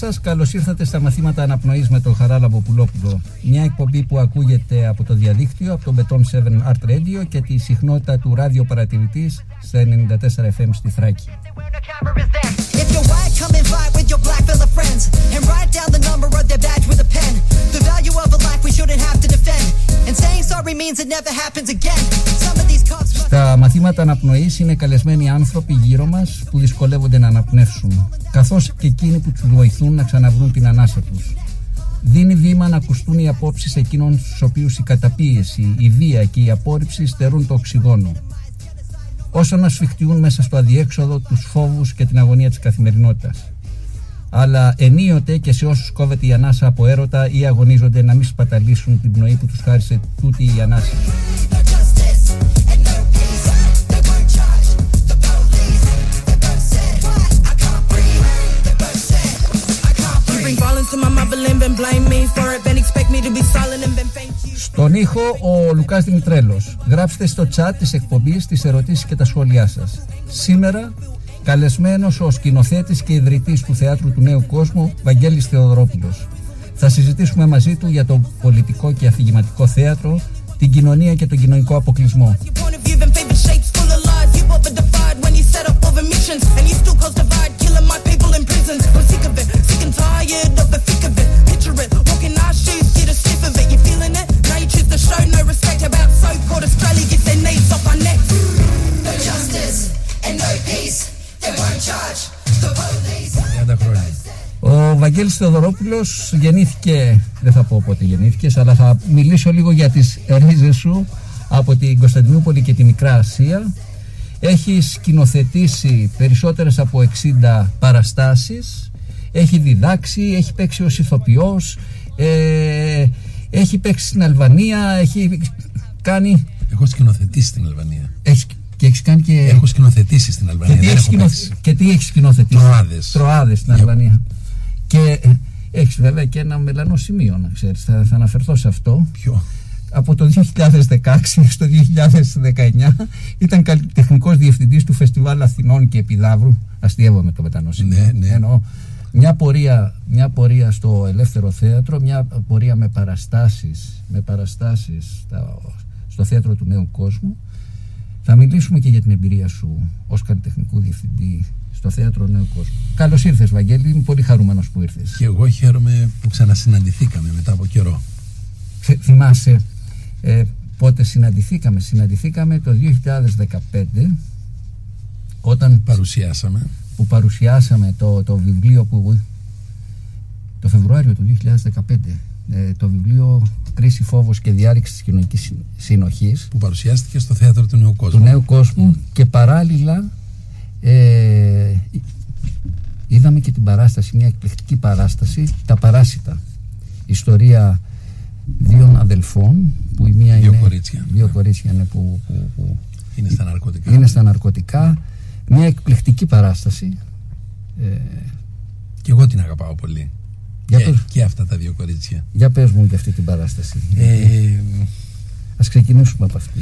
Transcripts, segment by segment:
σας, καλώς ήρθατε στα μαθήματα αναπνοής με τον Χαράλαμπο Πουλόπουλο. Μια εκπομπή που ακούγεται από το διαδίκτυο, από το Beton 7 Art Radio και τη συχνότητα του ράδιο παρατηρητής στα 94 FM στη Θράκη. If you're white, come and fight with your black fellow friends and write down the number of their badge with a pen. The value of a life we shouldn't have to defend. And saying sorry means it never happens again. Some of these cops must. Τα μαθήματα αναπνοής είναι καλεσμένοι άνθρωποι γύρω μας που δυσκολεύονται να αναπνεύσουν, καθώς και εκείνοι που τους βοηθούν να ξαναβρούν την ανάσα τους. Δίνει βήμα να ακουστούν οι απόψεις εκείνων στους οποίους η καταπίεση, η βία και η απόρριψη στερούν το οξυγόνο. Όσο να σφιχτιούν μέσα στο αδιέξοδο τους φόβους και την αγωνία της καθημερινότητας αλλά ενίοτε και σε όσους κόβεται η ανάσα από έρωτα ή αγωνίζονται να μην σπαταλήσουν την πνοή που τους χάρισε τούτη η ανάσα. Στον ήχο ο Λουκάς Δημητρέλος. Γράψτε στο chat τις εκπομπή τις ερωτήσεις και τα σχόλιά σας. Σήμερα Καλεσμένος ω κοινοθέτη και ιδρυτής του Θεάτρου του Νέου Κόσμου, Βαγγέλης Θεοδρόπουλο, θα συζητήσουμε μαζί του για το πολιτικό και αφηγηματικό θέατρο, την κοινωνία και τον κοινωνικό αποκλεισμό. Ο Βαγγέλης Θεοδωρόπουλος γεννήθηκε, δεν θα πω πότε γεννήθηκες, αλλά θα μιλήσω λίγο για τις ρίζες σου από την Κωνσταντινούπολη και τη Μικρά Ασία. Έχει σκηνοθετήσει περισσότερες από 60 παραστάσεις, έχει διδάξει, έχει παίξει ως ηθοποιός, ε, έχει παίξει στην Αλβανία, έχει κάνει... Έχω σκηνοθετήσει στην Αλβανία. Έχεις, και έχεις κάνει και... Έχω σκηνοθετήσει στην Αλβανία. Και τι, δεν έχεις έχω σκηνο... παίξει. και τι έχεις σκηνοθετήσει; Τροάδες. Τροάδες στην Για- Αλβανία. Και ε, έχεις βέβαια και ένα μελανό σημείο να ξέρεις. Θα, θα αναφερθώ σε αυτό. Ποιο; Από το 2016 στο 2019 ήταν καλλιτεχνικός διευθυντής του Φεστιβάλ Αθηνών και Επιδαύρου. Αστείευομαι το μετανό σημείο. Ναι, ναι. Εννοώ, μια πορεία, μια πορεία στο ελεύθερο θέατρο, μια πορεία με παραστάσεις, με παραστάσεις στα- στο θέατρο του νέου κόσμου. Θα μιλήσουμε και για την εμπειρία σου ως καλλιτεχνικού διευθυντή στο θέατρο νέου κόσμου. Καλώς ήρθες Βαγγέλη, είμαι πολύ χαρούμενος που ήρθες. Και εγώ χαίρομαι που ξανασυναντηθήκαμε μετά από καιρό. Θε- Θυμάσαι ε, πότε συναντηθήκαμε. Συναντηθήκαμε το 2015 όταν Παρουσιάσαμε. που παρουσιάσαμε το, το βιβλίο που το Φεβρουάριο του 2015 ε, το βιβλίο Κρίση, Φόβος και Διάρρηξη της Κοινωνικής Συ- Συνοχής Που παρουσιάστηκε στο θέατρο του Νέου Κόσμου. του νέου κόσμου και παράλληλα ε, είδαμε και την παράσταση, μια εκπληκτική παράσταση, τα παράσιτα. Ιστορία δύο αδελφών που η μία Δύο είναι, κορίτσια. δύο κορίτσια είναι που, που, που Είναι στα ναρκωτικά. είναι στα ναρκωτικά. Μια εκπληκτική παράσταση. Ε, Και εγώ την αγαπάω πολύ. Για και, πες. και αυτά τα δύο κορίτσια. για πες μου για αυτή την παράσταση. Ε, Ας ξεκινήσουμε από αυτή.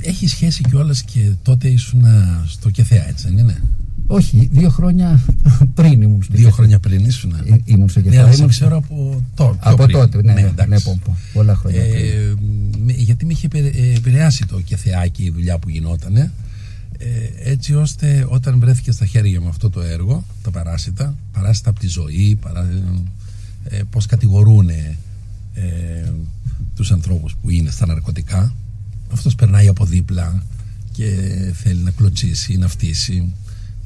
Έχει σχέση κιόλας και τότε ήσουν στο ΚΕΘΕΑ, έτσι δεν είναι; Όχι, δύο χρόνια πριν ήμουν στο Δύο Κεφέ. χρόνια πριν ήσουν. Ε, ήμουν στο Ναι, Κεφέ. αλλά σε Ήμουν- ξέρω από τότε. πιο Από πριν. τότε, ναι, ναι, ναι, εντάξει. πω, πω, πολλά χρόνια πριν. Ε, με- γιατί με είχε επηρε- επηρεάσει το ΚΕΘΕΑ και η δουλειά που γινότανε ε, έτσι ώστε όταν βρέθηκε στα χέρια μου αυτό το έργο τα παράσιτα παράσιτα από τη ζωή παρά, ε, πως κατηγορούν ε, τους ανθρώπους που είναι στα ναρκωτικά αυτός περνάει από δίπλα και θέλει να κλωτσίσει, να φτύσει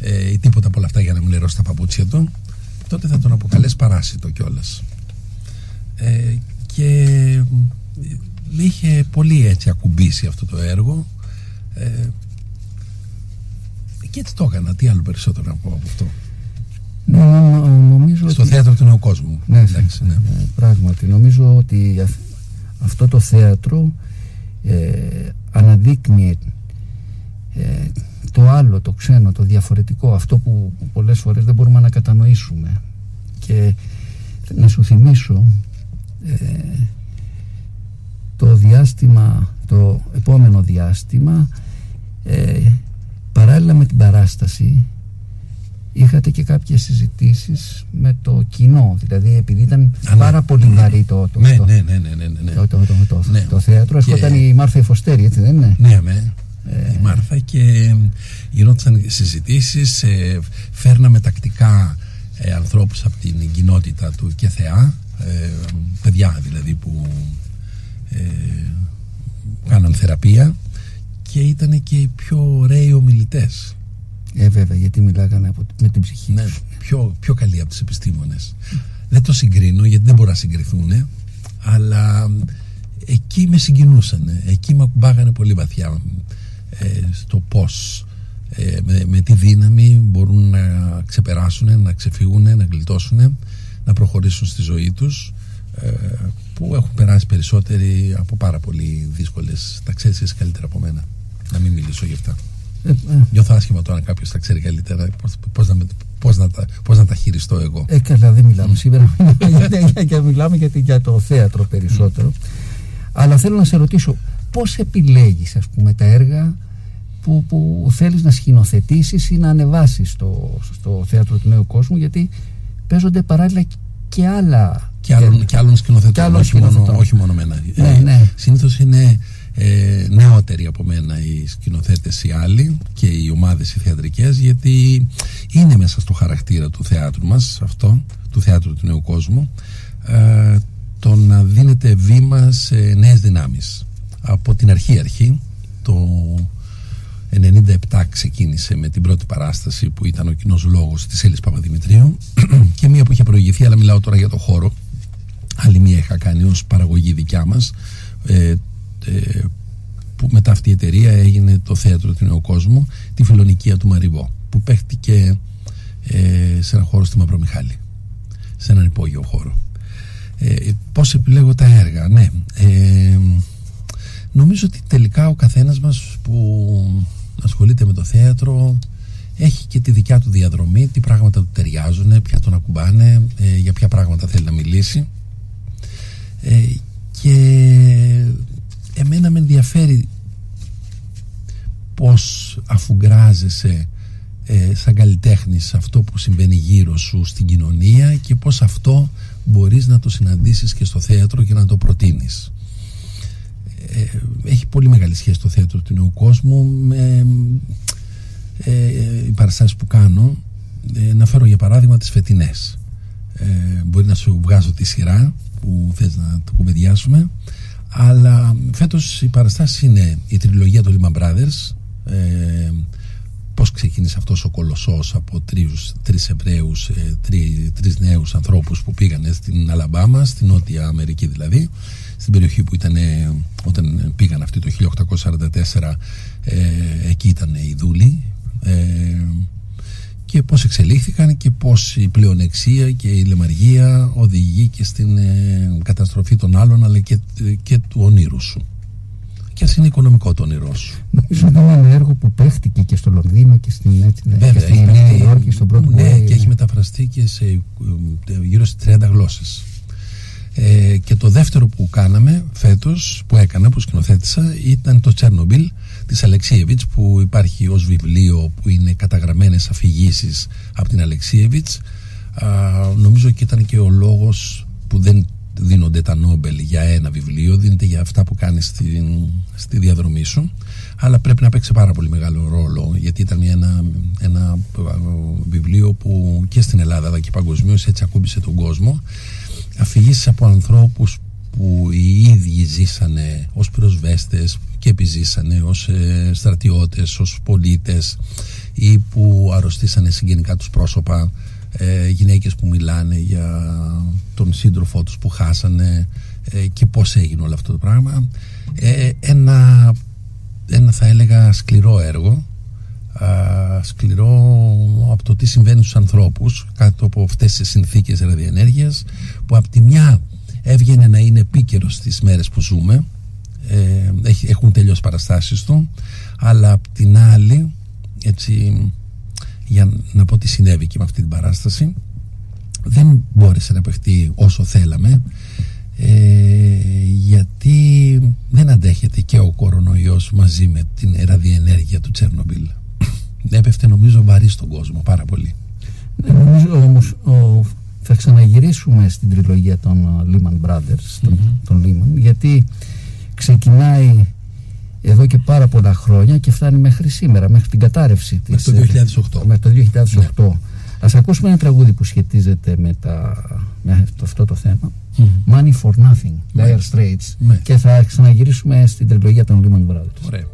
ε, ή τίποτα από όλα αυτά για να μην λερώσει τα παπούτσια του τότε θα τον αποκαλέσει παράσιτο κιόλας. Ε, και με είχε πολύ έτσι ακουμπήσει αυτό το έργο ε, και έτσι το έκανα τι άλλο περισσότερο να πω από αυτό; Νομίζω στο ότι... θέατρο του νέου κόσμου ναι, Εντάξει, ναι. ναι, πράγματι νομίζω ότι αυτό το θέατρο ε, αναδείκνει ε, το άλλο, το ξένο, το διαφορετικό, αυτό που πολλές φορές δεν μπορούμε να κατανοήσουμε. Και να σου θυμίσω ε, το διάστημα, το επόμενο διάστημα, ε, παράλληλα με την παράσταση, είχατε και κάποιες συζητήσεις με το κοινό, δηλαδή επειδή ήταν ναι. πάρα πολύ βαρύ το, το, ναι, το, ναι, ναι, ναι, ναι, ναι. το, το, το, Ναι. το θέατρο. Και- Ερχόταν η Μάρθα Ιφωστέρη, έτσι δεν είναι; Ναι, με. Η Μάρθα και γινόταν συζητήσεις ε, φέρναμε τακτικά ε, ανθρώπους από την κοινότητα του και θεά ε, παιδιά δηλαδή που ε, κάναν θεραπεία και ήταν και οι πιο ωραίοι ομιλητές Ε, βέβαια, γιατί μιλάγανε από, με την ψυχή. ναι, τους. πιο, πιο καλοί από τους επιστήμονες δεν το συγκρίνω γιατί δεν μπορούν να συγκριθούν αλλά εκεί με συγκινούσαν εκεί με ακουμπάγανε πολύ βαθιά ε, στο πως ε, με, με τι δύναμη μπορούν να ξεπεράσουν, να ξεφύγουν, να γλιτώσουν να προχωρήσουν στη ζωή τους ε, που έχουν περάσει περισσότεροι από πάρα πολύ δύσκολες τα ξέρεις εσύ καλύτερα από μένα να μην μιλήσω γι' αυτά Ε, ε, Νιώθω άσχημα τώρα αν κάποιος τα ξέρει καλύτερα. Πώς να, με- πώς να, τα, πώς να τα χειριστώ εγώ. ε, καλά, δεν μιλάμε σήμερα. γιατί, για, για- μιλάμε για, τη- για το θέατρο περισσότερο. Αλλά θέλω να σε ρωτήσω, πώς επιλέγεις, ας πούμε, τα έργα που, που θέλεις να σκηνοθετήσεις ή να ανεβάσεις στο, στο θέατρο του νέου κόσμου, γιατί παίζονται παράλληλα και άλλα. Και άλλων, και άλλων Και σκηνοθετών, άλλων όχι, μόνο, σκηνοθετών. όχι μόνο μένα. Ναι, ναι. Συνήθως είναι ε, νεότεροι από μένα οι σκηνοθέτες οι άλλοι και οι ομάδες οι θεατρικές γιατί είναι μέσα στο χαρακτήρα του θεάτρου μας αυτό, του θεάτρου του νέου κόσμου ε, το να δίνεται βήμα σε νέες δυνάμεις. Από την αρχή αρχή το 97 ξεκίνησε με την πρώτη παράσταση που ήταν ο κοινός λόγος της Έλλης Παπαδημητρίου και μία που είχε προηγηθεί αλλά μιλάω τώρα για το χώρο. Άλλη μία είχα κάνει ως παραγωγή δικιά μας ε, ε, που μετά αυτή η εταιρεία έγινε το θέατρο του νέου κόσμου τη φιλονικία του Μαριβό που παίχτηκε ε, σε ένα χώρο στη Μαυρομιχάλη σε έναν υπόγειο χώρο. Ε, πώς επιλέγω τα έργα ναι ε, νομίζω ότι τελικά ο καθένας μας που ασχολείται με το θέατρο έχει και τη δικιά του διαδρομή τι πράγματα του ταιριάζουν, ποια τον ακουμπάνε ε, για ποια πράγματα θέλει να μιλήσει. Ε, και εμένα με ενδιαφέρει πως αφουγκράζεσαι ε, σαν καλλιτέχνης αυτό που συμβαίνει γύρω σου στην κοινωνία και πως αυτό μπορείς να το συναντήσεις και στο θέατρο και να το προτείνεις. Ε, έχει πολύ μεγάλη σχέση το θέατρο του νέου κόσμου με ε, οι παραστάσεις που κάνω. Ε, να φέρω για παράδειγμα τις φετινές. Ε, μπορεί να σου βγάζω τη σειρά που θες να το κουβεντιάσουμε αλλά φέτος οι παραστάσεις είναι η τριλογία των Lehman Brothers. Ε, πώς ξεκίνησε αυτός ο κολοσσός από τρεις, τρεις Εβραίους ε, τρει, τρεις νέους ανθρώπους που πήγανε στην Αλαμπάμα στην Νότια Αμερική δηλαδή στην περιοχή που ήταν ε, όταν πήγαν αυτοί το 1844 ε, εκεί ήταν οι δούλοι. Ε, και πώς εξελίχθηκαν και πώς η πλεονεξία και η λεμαργία οδηγεί και στην ε, καταστροφή των άλλων αλλά και, και του ονείρου σου. Και ας είναι οικονομικό το όνειρό σου. Νομίζω ότι είναι ένα έργο που παίχτηκε και στο Λονδίνο και στην, έτσι, και Βέβαια, στην έχει Νέα παιχτεί- Υόρκη, στον πρώτο Ναι, και έχει μεταφραστεί και σε ε, γύρω στις 30 γλώσσες. Ε, και το δεύτερο που κάναμε φέτος, που έκανα, που σκηνοθέτησα, ήταν το Τσέρνομπιλ της Αλεξίεβιτς, που υπάρχει ως βιβλίο που είναι καταγραμμένες αφηγήσεις από την Αλεξίεβιτς. Α, νομίζω και ήταν και ο λόγος που δεν δίνονται τα Νόμπελ για ένα βιβλίο, δίνεται για αυτά που κάνεις στη, στη διαδρομή σου. αλλά πρέπει να παίξει πάρα πολύ μεγάλο ρόλο γιατί ήταν μια, ένα, ένα βιβλίο που και στην Ελλάδα αλλά και παγκοσμίως έτσι ακούμπησε τον κόσμο αφηγήσεις από ανθρώπους που οι ίδιοι ζήσανε ως πυροσβέστες και επιζήσανε ως ε, στρατιώτες, ως πολίτες ή που αρρωστήσανε συγγενικά τους πρόσωπα ε, γυναίκες που μιλάνε για τον σύντροφό τους που χάσανε ε, και πώς έγινε όλο αυτό το πράγμα. Ε, ένα, ένα θα έλεγα σκληρό έργο σκληρό από το τι συμβαίνει στους ανθρώπους κάτω από αυτές τις συνθήκες ραδιενέργειας που από τη μια έβγαινε να είναι επίκαιρος στις μέρες που ζούμε. Ε, έχουν τελειώσει παραστάσεις του. Αλλά από την άλλη έτσι για να πω τι συνέβη και με αυτή την παράσταση δεν μπόρεσε να παιχτεί όσο θέλαμε ε, γιατί δεν αντέχεται και ο κορονοϊός μαζί με την ραδιενέργεια του Τσέρνομπιλ. Έπεφτε νομίζω βαρύ στον κόσμο πάρα πολύ. Ναι, νομίζω όμως ο, θα ξαναγυρίσουμε στην τριλογία των uh, Lehman Brothers των, των Lehman γιατί ξεκινάει εδώ και πάρα πολλά χρόνια και φτάνει μέχρι σήμερα, μέχρι την κατάρρευση της. Μέχρι το 2008. Μέχρι το 2008. Ναι. Ας ακούσουμε ένα τραγούδι που σχετίζεται με, τα, με αυτό το θέμα. Money for Nothing, Dire Straits. Ναι. Και θα ξαναγυρίσουμε στην τριλογία των Lehman Brothers. Ωραία.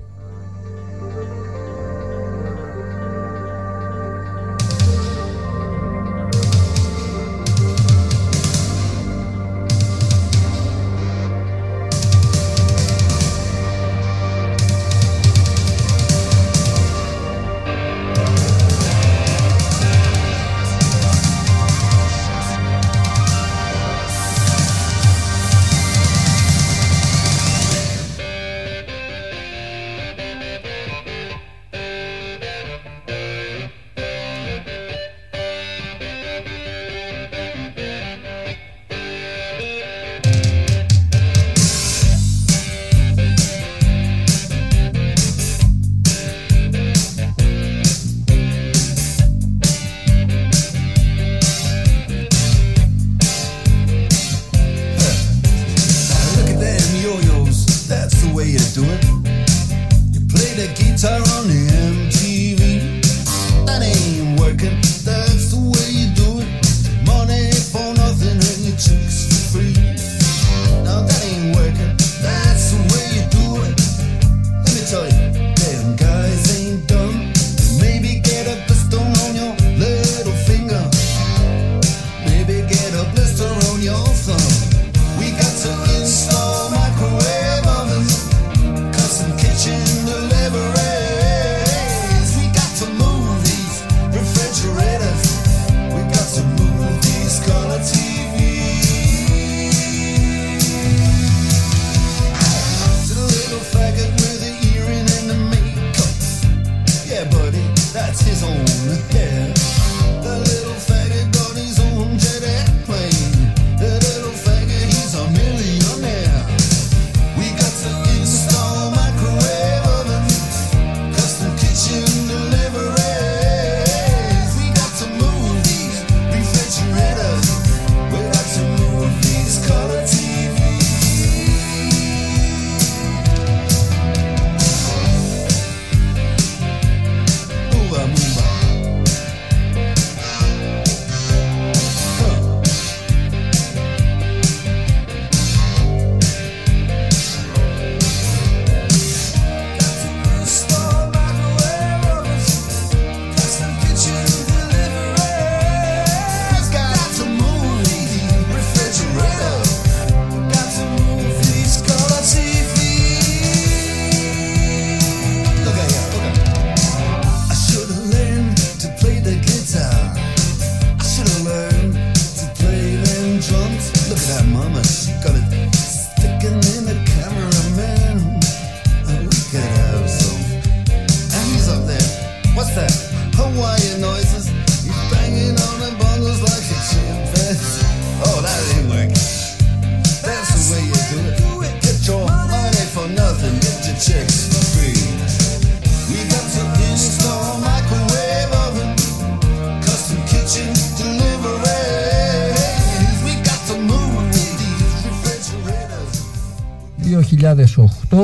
2008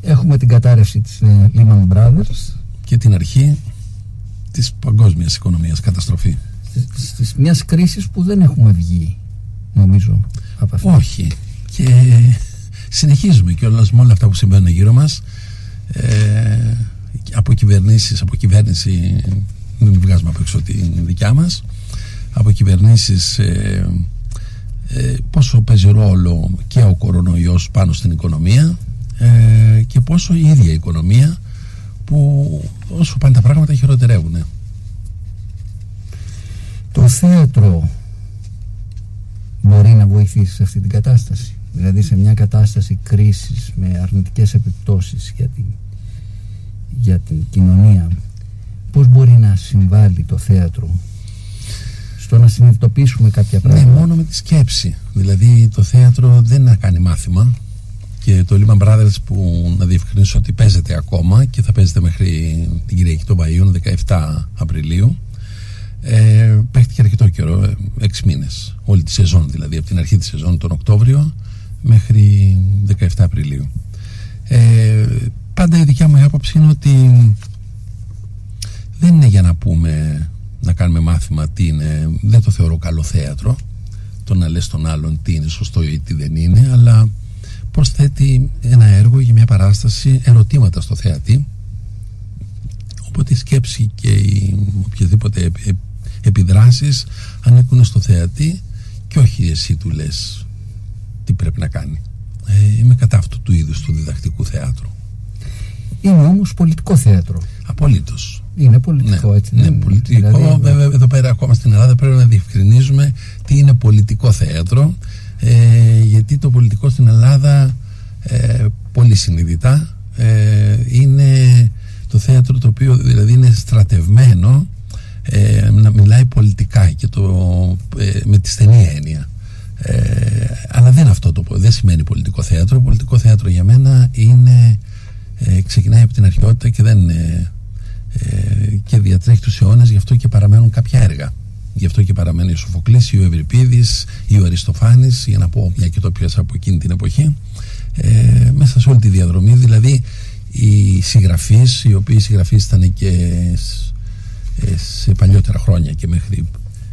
έχουμε την κατάρρευση της ε, Lehman Brothers. Και την αρχή της παγκόσμιας οικονομίας, καταστροφή. Της, της μιας κρίσης που δεν έχουμε βγει νομίζω από αυτή. Όχι. Και συνεχίζουμε και όλα, με όλα αυτά που συμβαίνουν γύρω μας. Ε, από κυβερνήσεις, από κυβέρνηση μην βγάζουμε απ' έξω την δικιά μας. Από κυβερνήσεις ε, ε, πόσο παίζει ρόλο και ο κορονοϊός πάνω στην οικονομία ε, και πόσο η ίδια η οικονομία που όσο πάνε τα πράγματα χειροτερεύουν. Το θέατρο μπορεί να βοηθήσει σε αυτή την κατάσταση. Δηλαδή σε μια κατάσταση κρίσης με αρνητικές επιπτώσεις για την, για την κοινωνία. Πώς μπορεί να συμβάλλει το θέατρο στο να συνειδητοποιήσουμε κάποια Ναι, πράγματα. μόνο με τη σκέψη. Δηλαδή το θέατρο δεν είναι να κάνει μάθημα και το Lehman Brothers που να διευκρινίσω ότι παίζεται ακόμα και θα παίζεται μέχρι την Κυριακή των Βαΐων 17 Απριλίου ε, παίχτηκε αρκετό καιρό, ε, έξι μήνες όλη τη σεζόν δηλαδή από την αρχή της σεζόν τον Οκτώβριο μέχρι 17 Απριλίου ε, πάντα η δικιά μου άποψη είναι ότι δεν είναι για να πούμε να κάνουμε μάθημα τι είναι. Δεν το θεωρώ καλό θέατρο το να λες τον άλλον τι είναι σωστό ή τι δεν είναι αλλά πως θέτει ένα έργο για μια παράσταση ερωτήματα στο θεατή. Οπότε η σκέψη και οι οποιασδήποτε επ- επ- επιδράσεις ανήκουν στο θεατή και όχι εσύ του λες τι πρέπει να κάνει. Ε, είμαι κατά αυτού του είδους του διδακτικού θεάτρου Είναι όμως πολιτικό θέατρο. απολύτως Είναι πολιτικό έτσι. ναι, δεν- πολιτικό. δηλαδή, Βέβαια, εδώ πέρα ακόμα στην Ελλάδα πρέπει να διευκρινίζουμε τι είναι πολιτικό θέατρο. Ε, γιατί το πολιτικό στην Ελλάδα ε, πολύ συνειδητά ε, είναι το θέατρο το οποίο δηλαδή είναι στρατευμένο ε, να μιλάει πολιτικά και το, ε, με τη στενή έννοια. Ε, αλλά δεν αυτό το δεν σημαίνει πολιτικό θέατρο. Πολιτικό θέατρο για μένα είναι ε, ξεκινάει από την αρχαιότητα και δεν ε, ε, και διατρέχει τους αιώνες γι' αυτό και παραμένουν κάποια έργα. Γι' αυτό και παραμένει ο Σοφοκλής ή ο Ευρυπίδης ή ο Αριστοφάνης για να πω μια και το πιάσα από εκείνη την εποχή. Ε, μέσα σε όλη τη διαδρομή δηλαδή οι συγγραφείς οι οποίοι συγγραφείς ήταν και σ- ε, σε παλιότερα χρόνια και μέχρι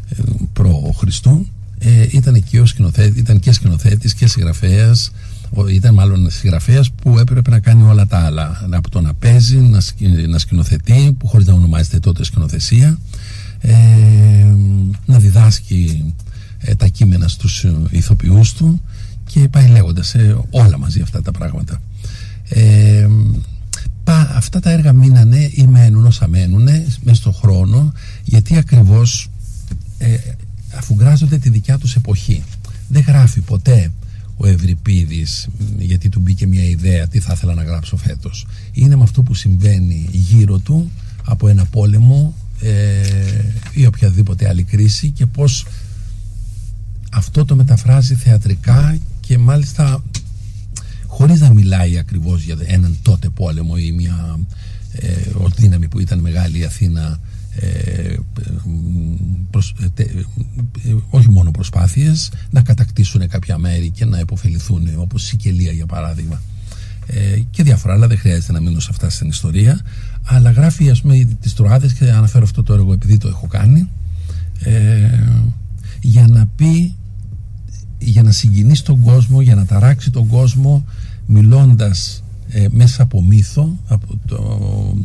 ε, προ Χριστού ε, ήταν και, ο σκηνοθέτη, ήταν και σκηνοθέτης και συγγραφέας ο- ήταν μάλλον συγγραφέας που έπρεπε να κάνει όλα τα άλλα. Από το να παίζει, να, σκη- να σκηνοθετεί που χωρίς να ονομάζεται τότε σκηνοθεσία ε, να διδάσκει ε, τα κείμενα στους ε, ηθοποιούς του και πάει λέγοντας ε, όλα μαζί αυτά τα πράγματα. Ε, πα- αυτά τα έργα μείνανε ή μένουν όσα μένουν μέσα στον χρόνο γιατί ακριβώς ε, αφουγκράζονται τη δικιά τους εποχή. Δεν γράφει ποτέ ο Ευρυπίδης μ, γιατί του μπήκε μια ιδέα τι θα ήθελα να γράψω φέτος. Είναι με αυτό που συμβαίνει γύρω του από ένα πόλεμο ε, ή οποιαδήποτε άλλη κρίση και πως αυτό το μεταφράζει θεατρικά και μάλιστα χωρίς να μιλάει ακριβώς για έναν τότε πόλεμο ή μια ε, ως δύναμη που ήταν μεγάλη η Αθήνα ε, προσ- ε, τε- ε, όχι μόνο προσπάθειες να κατακτήσουν κάποια μέρη και να υποφεληθούν όπως η Σικελία για παράδειγμα. Ε, και διάφορα άλλα δεν χρειάζεται να μείνω σε αυτά στην ιστορία αλλά γράφει ας πούμε τις Τροάδες και αναφέρω αυτό το έργο επειδή το έχω κάνει ε, για να πει για να συγκινήσει τον κόσμο, για να ταράξει τον κόσμο μιλώντας ε, μέσα από μύθο από το, ε,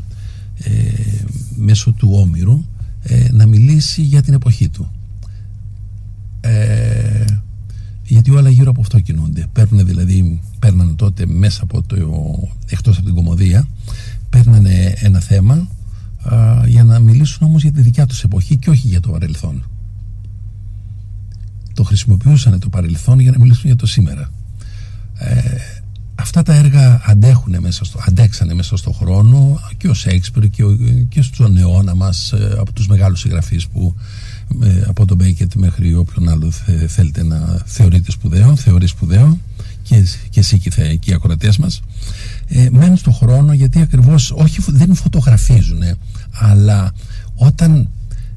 μέσω του Όμηρου ε, να μιλήσει για την εποχή του. Ε, γιατί όλα γύρω από αυτό κινούνται. Παίρνουν δηλαδή, παίρνανε τότε μέσα από το εκτός από την κομμωδία παίρνανε ένα θέμα α, για να μιλήσουν όμως για τη δικιά τους εποχή και όχι για το παρελθόν. Το χρησιμοποιούσαν το παρελθόν για να μιλήσουν για το σήμερα. Ε, αυτά τα έργα αντέχουν μέσα στο, αντέξανε μέσα στο χρόνο και ο Σέξπιρ και, ο, και στον αιώνα μας ε, από τους μεγάλους συγγραφείς που ε, από τον Μπέκετ μέχρι όποιον άλλο θε- θέλετε να θεωρείτε σπουδαίο, θεωρεί σπουδαίο και, και εσύ και, οι θε- και οι ακροατές μας ε, μένουν στο χρόνο γιατί ακριβώς όχι, φω- δεν φωτογραφίζουν αλλά όταν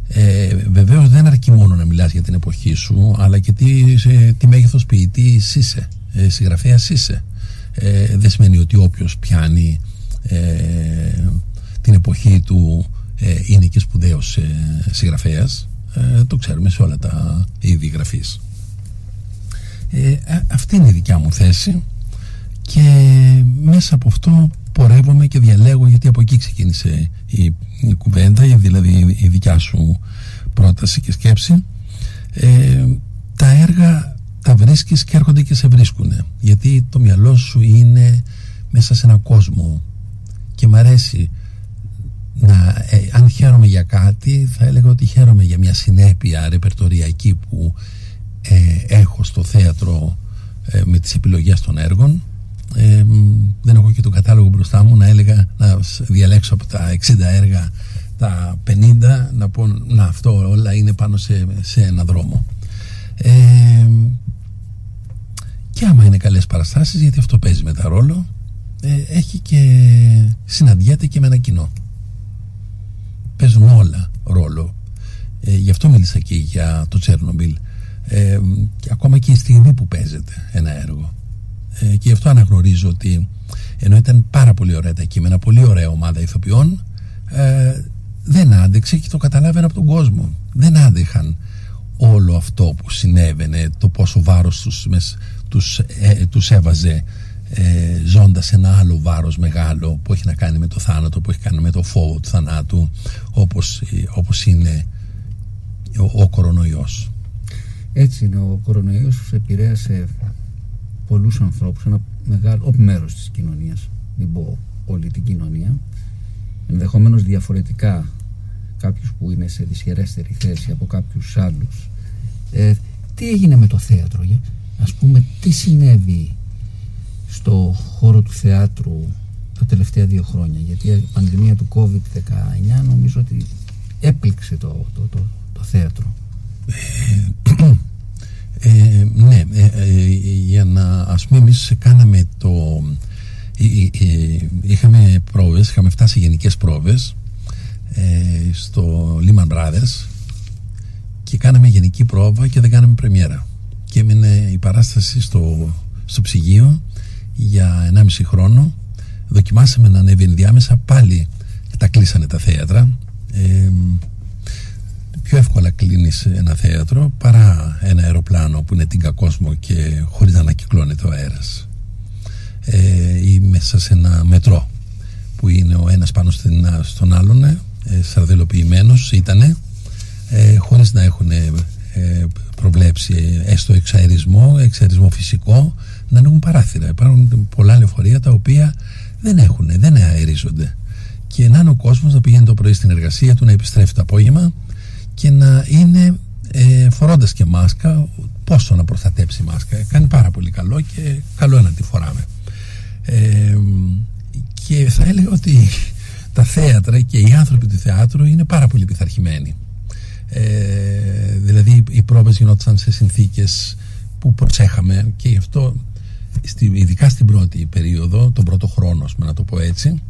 ε, Βεβαίως δεν αρκεί μόνο να μιλάς για την εποχή σου, αλλά και τι, σε, τι μέγεθος ποιητής είσαι, ε, συγγραφέας είσαι. Ε, δεν σημαίνει ότι όποιος πιάνει ε, την εποχή του ε, είναι και σπουδαίος ε, συγγραφέας. Ε, το ξέρουμε σε όλα τα είδη γραφής. Ε, αυτή είναι η δικιά μου θέση και μέσα από αυτό πορεύομαι και διαλέγω γιατί από εκεί ξεκίνησε η, η κουβέντα δηλαδή η δικιά σου πρόταση και σκέψη. Ε, τα έργα τα βρίσκεις και έρχονται και σε βρίσκουν γιατί το μυαλό σου είναι μέσα σε έναν κόσμο. Και μ' αρέσει να, ε, αν χαίρομαι για κάτι θα έλεγα ότι χαίρομαι για μια συνέπεια ρεπερτοριακή που ε, έχω στο θέατρο ε, με τις επιλογές των έργων. Δεν έχω και τον κατάλογο μπροστά μου να έλεγα να διαλέξω από τα 60 έργα τα 50 να πω να αυτό όλα είναι πάνω σε, σε ένα δρόμο και άμα είναι καλές παραστάσεις γιατί αυτό παίζει με τα ρόλο έχει και συναντιέται και με ένα κοινό παίζουν όλα ρόλο. Ε, γι' αυτό μίλησα και για το Τσέρνομπιλ. Ε, και ακόμα και η στιγμή που παίζεται ένα έργο. Ε, και γι' αυτό αναγνωρίζω ότι ενώ ήταν πάρα πολύ ωραία τα κείμενα, πολύ ωραία ομάδα ηθοποιών, ε, δεν άντεξε και το καταλάβαινα από τον κόσμο. Δεν άντεχαν όλο αυτό που συνέβαινε, το πόσο βάρος τους, τους, ε, τους έβαζε ε, ζώντας ένα άλλο βάρος μεγάλο που έχει να κάνει με το θάνατο, που έχει να κάνει με το φόβο του θανάτου όπως, όπως είναι ο, ο κορονοϊός. Έτσι είναι, ο κορονοϊός επηρέασε πολλούς ανθρώπους, ένα μεγάλο μέρος της κοινωνίας, μην πω όλη την κοινωνία, ενδεχομένως διαφορετικά κάποιους που είναι σε δυσχερέστερη θέση από κάποιους άλλους. Ε, τι έγινε με το θέατρο, ας πούμε, τι συνέβη στο χώρο του θεάτρου τα τελευταία δύο χρόνια; Γιατί η πανδημία του COVID-19 νομίζω ότι έπληξε το, το, το, το θέατρο. Ε, ε, ναι ε, ε, για να ας πούμε εμείς κάναμε το είχαμε πρόβες είχαμε φτάσει γενικές πρόβες στο Lehman Brothers και κάναμε γενική πρόβα και δεν κάναμε πρεμιέρα και έμεινε η παράσταση στο, στο ψυγείο για 1,5 χρόνο. Δοκιμάσαμε να ανέβει ενδιάμεσα. Πάλι τα κλείσανε τα θέατρα. Ε, πιο εύκολα κλείνεις ένα θέατρο παρά ένα αεροπλάνο που είναι την κόσμο και χωρίς να ανακυκλώνεται ο αέρας. Ε, ή μέσα σε ένα μετρό που είναι ο ένας πάνω στον άλλον ε, σαρδελοποιημένος ήτανε ε, χωρίς να έχουν ε, προβλέψει έστω εξαερισμό, εξαερισμό φυσικό να ανοίγουν παράθυρα. Υπάρχουν πολλά λεωφορεία τα οποία δεν έχουν, δεν αερίζονται. Και να είναι ο κόσμος να πηγαίνει το πρωί στην εργασία του, να επιστρέφει το απόγευμα και να είναι ε, φορώντας και μάσκα. Πόσο να προστατέψει η μάσκα. Κάνει πάρα πολύ καλό και καλό είναι να τη φοράμε. Ε, και θα έλεγα ότι τα θέατρα και οι άνθρωποι του θεάτρου είναι πάρα πολύ πειθαρχημένοι. Ε, δηλαδή οι πρόβες γινόταν σε συνθήκες που προσέχαμε και γι' αυτό ειδικά στην πρώτη περίοδο, τον πρώτο χρόνο, να το πω έτσι,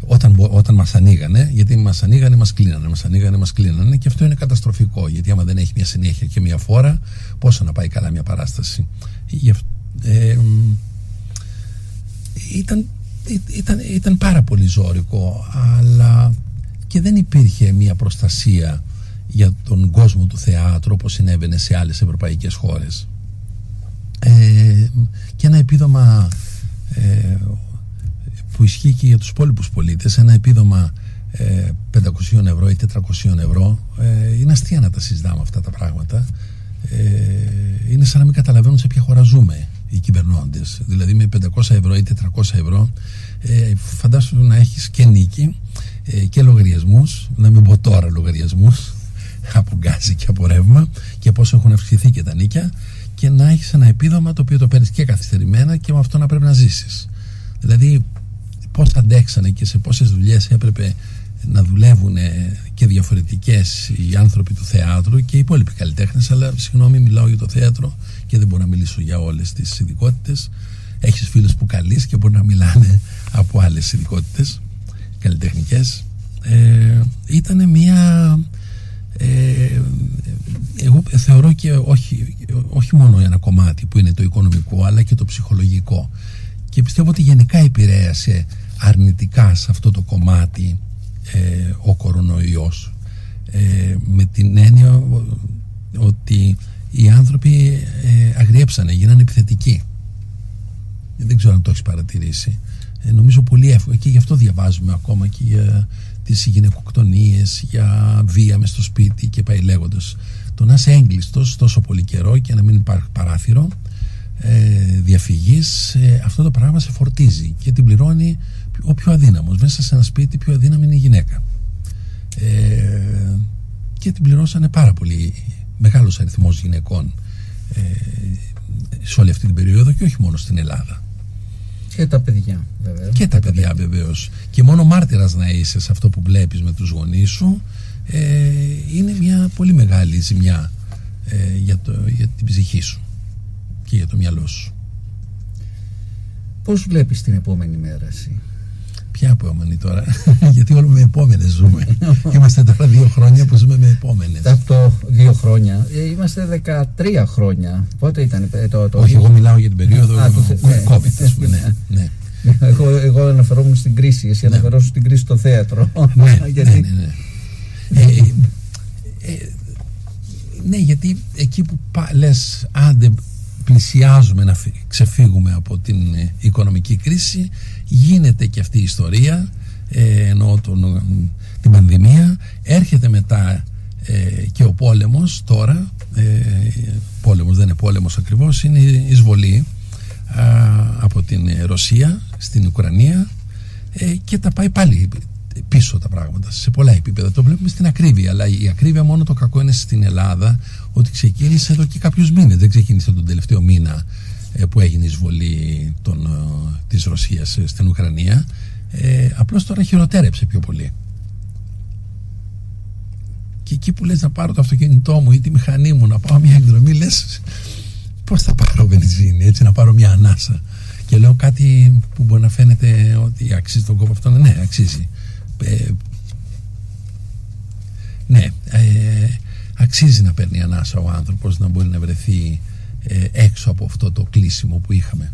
όταν, όταν μας ανοίγανε, γιατί μας ανοίγανε, μας κλείνανε, μας ανοίγανε, μας κλείνανε και αυτό είναι καταστροφικό. Γιατί άμα δεν έχει μια συνέχεια και μια φορά, πόσο να πάει καλά μια παράσταση. Ε, ήταν, ήταν, ήταν πάρα πολύ ζώρικο, αλλά και δεν υπήρχε μια προστασία για τον κόσμο του θεάτρου όπως συνέβαινε σε άλλες ευρωπαϊκές χώρες. Ε, και ένα επίδομα ε, που ισχύει και για τους υπόλοιπους πολίτες ένα επίδομα ε, 500 ευρώ ή 400 ευρώ ε, είναι αστεία να τα συζητάμε αυτά τα πράγματα. Ε, είναι σαν να μην καταλαβαίνουν σε ποια χώρα ζούμε οι κυβερνώντες. Δηλαδή με 500 ευρώ ή 400 ευρώ ε, φαντάσου να έχεις και νίκη ε, και λογαριασμούς να μην πω τώρα λογαριασμούς από γκάζι και από ρεύμα και πόσο έχουν αυξηθεί και τα νίκια και να έχεις ένα επίδομα το οποίο το παίρνεις και καθυστερημένα και με αυτό να πρέπει να ζήσεις. Δηλαδή, πώς θα αντέξανε και σε πόσες δουλειές έπρεπε να δουλεύουν και διαφορετικές οι άνθρωποι του θεάτρου και οι υπόλοιποι καλλιτέχνες. Αλλά συγγνώμη, μιλάω για το θέατρο και δεν μπορώ να μιλήσω για όλες τις ειδικότητες. Έχεις φίλους που καλείς και μπορεί να μιλάνε από άλλες ειδικότητες καλλιτεχνικές. Ε, ήταν μια ε, εγώ θεωρώ και όχι, όχι μόνο ένα κομμάτι που είναι το οικονομικό αλλά και το ψυχολογικό. Και πιστεύω ότι γενικά επηρέασε αρνητικά σε αυτό το κομμάτι ε, ο κορονοϊός. Ε, με την έννοια ότι οι άνθρωποι ε, αγριέψανε, γίνανε επιθετικοί. Δεν ξέρω αν το έχεις παρατηρήσει. Ε, νομίζω πολύ εύκολο. Και γι' αυτό διαβάζουμε ακόμα και για τις γυναικοκτονίες για βία μες στο σπίτι και πάει λέγοντας το να είσαι έγκλειστος τόσο πολύ καιρό και να μην υπάρχει παράθυρο ε, διαφυγής ε, αυτό το πράγμα σε φορτίζει και την πληρώνει ο πιο αδύναμος. Μέσα σε ένα σπίτι πιο αδύναμη είναι η γυναίκα ε, και την πληρώσανε πάρα πολύ μεγάλος αριθμός γυναικών ε, σε όλη αυτή την περίοδο και όχι μόνο στην Ελλάδα και τα παιδιά βέβαια. Και τα παιδιά βεβαίως. Και μόνο μάρτυρας να είσαι σε αυτό που βλέπεις με τους γονείς σου ε, είναι μια πολύ μεγάλη ζημιά ε, για, το, για την ψυχή σου και για το μυαλό σου. Πώς βλέπεις την επόμενη μέρα εσύ; Ποια επόμενη τώρα, γιατί όλο με επόμενες ζούμε. είμαστε τώρα δύο χρόνια που ζούμε με επόμενες. Αυτό δύο χρόνια. Ε, είμαστε 13 χρόνια. Πότε ήταν το. το Όχι, εγώ μιλάω για την περίοδο Α, ναι. COVID, πούμε. Ναι, ναι. Εγώ, εγώ αναφερόμουν στην κρίση, εσύ ναι. αναφερόσουν στην κρίση στο θέατρο. Ναι, γιατί... ναι, ναι, ναι. Ε, ε, ναι, γιατί εκεί που λες άντε πλησιάζουμε να ξεφύγουμε από την οικονομική κρίση γίνεται και αυτή η ιστορία ε, εννοώ τον, την πανδημία έρχεται μετά ε, και ο πόλεμος τώρα ε, πόλεμος δεν είναι πόλεμος ακριβώς είναι η εισβολή από την Ρωσία στην Ουκρανία ε, και τα πάει πάλι πίσω τα πράγματα σε πολλά επίπεδα. Το βλέπουμε στην ακρίβεια. Αλλά η ακρίβεια μόνο το κακό είναι στην Ελλάδα ότι ξεκίνησε εδώ και κάποιους μήνες. Δεν ξεκίνησε τον τελευταίο μήνα ε, που έγινε η εισβολή των, ε, της Ρωσίας ε, στην Ουκρανία ε, απλώς τώρα χειροτέρεψε πιο πολύ. Και εκεί που λες να πάρω το αυτοκίνητό μου ή τη μηχανή μου να πάω μια εκδρομή λες πως θα πάρω βενζίνη έτσι να πάρω μια ανάσα. Και λέω κάτι που μπορεί να φαίνεται ότι αξίζει τον κόπο αυτό ναι αξίζει. Ε, ναι ε, αξίζει να παίρνει ανάσα ο άνθρωπος να μπορεί να βρεθεί ε, έξω από αυτό το κλείσιμο που είχαμε.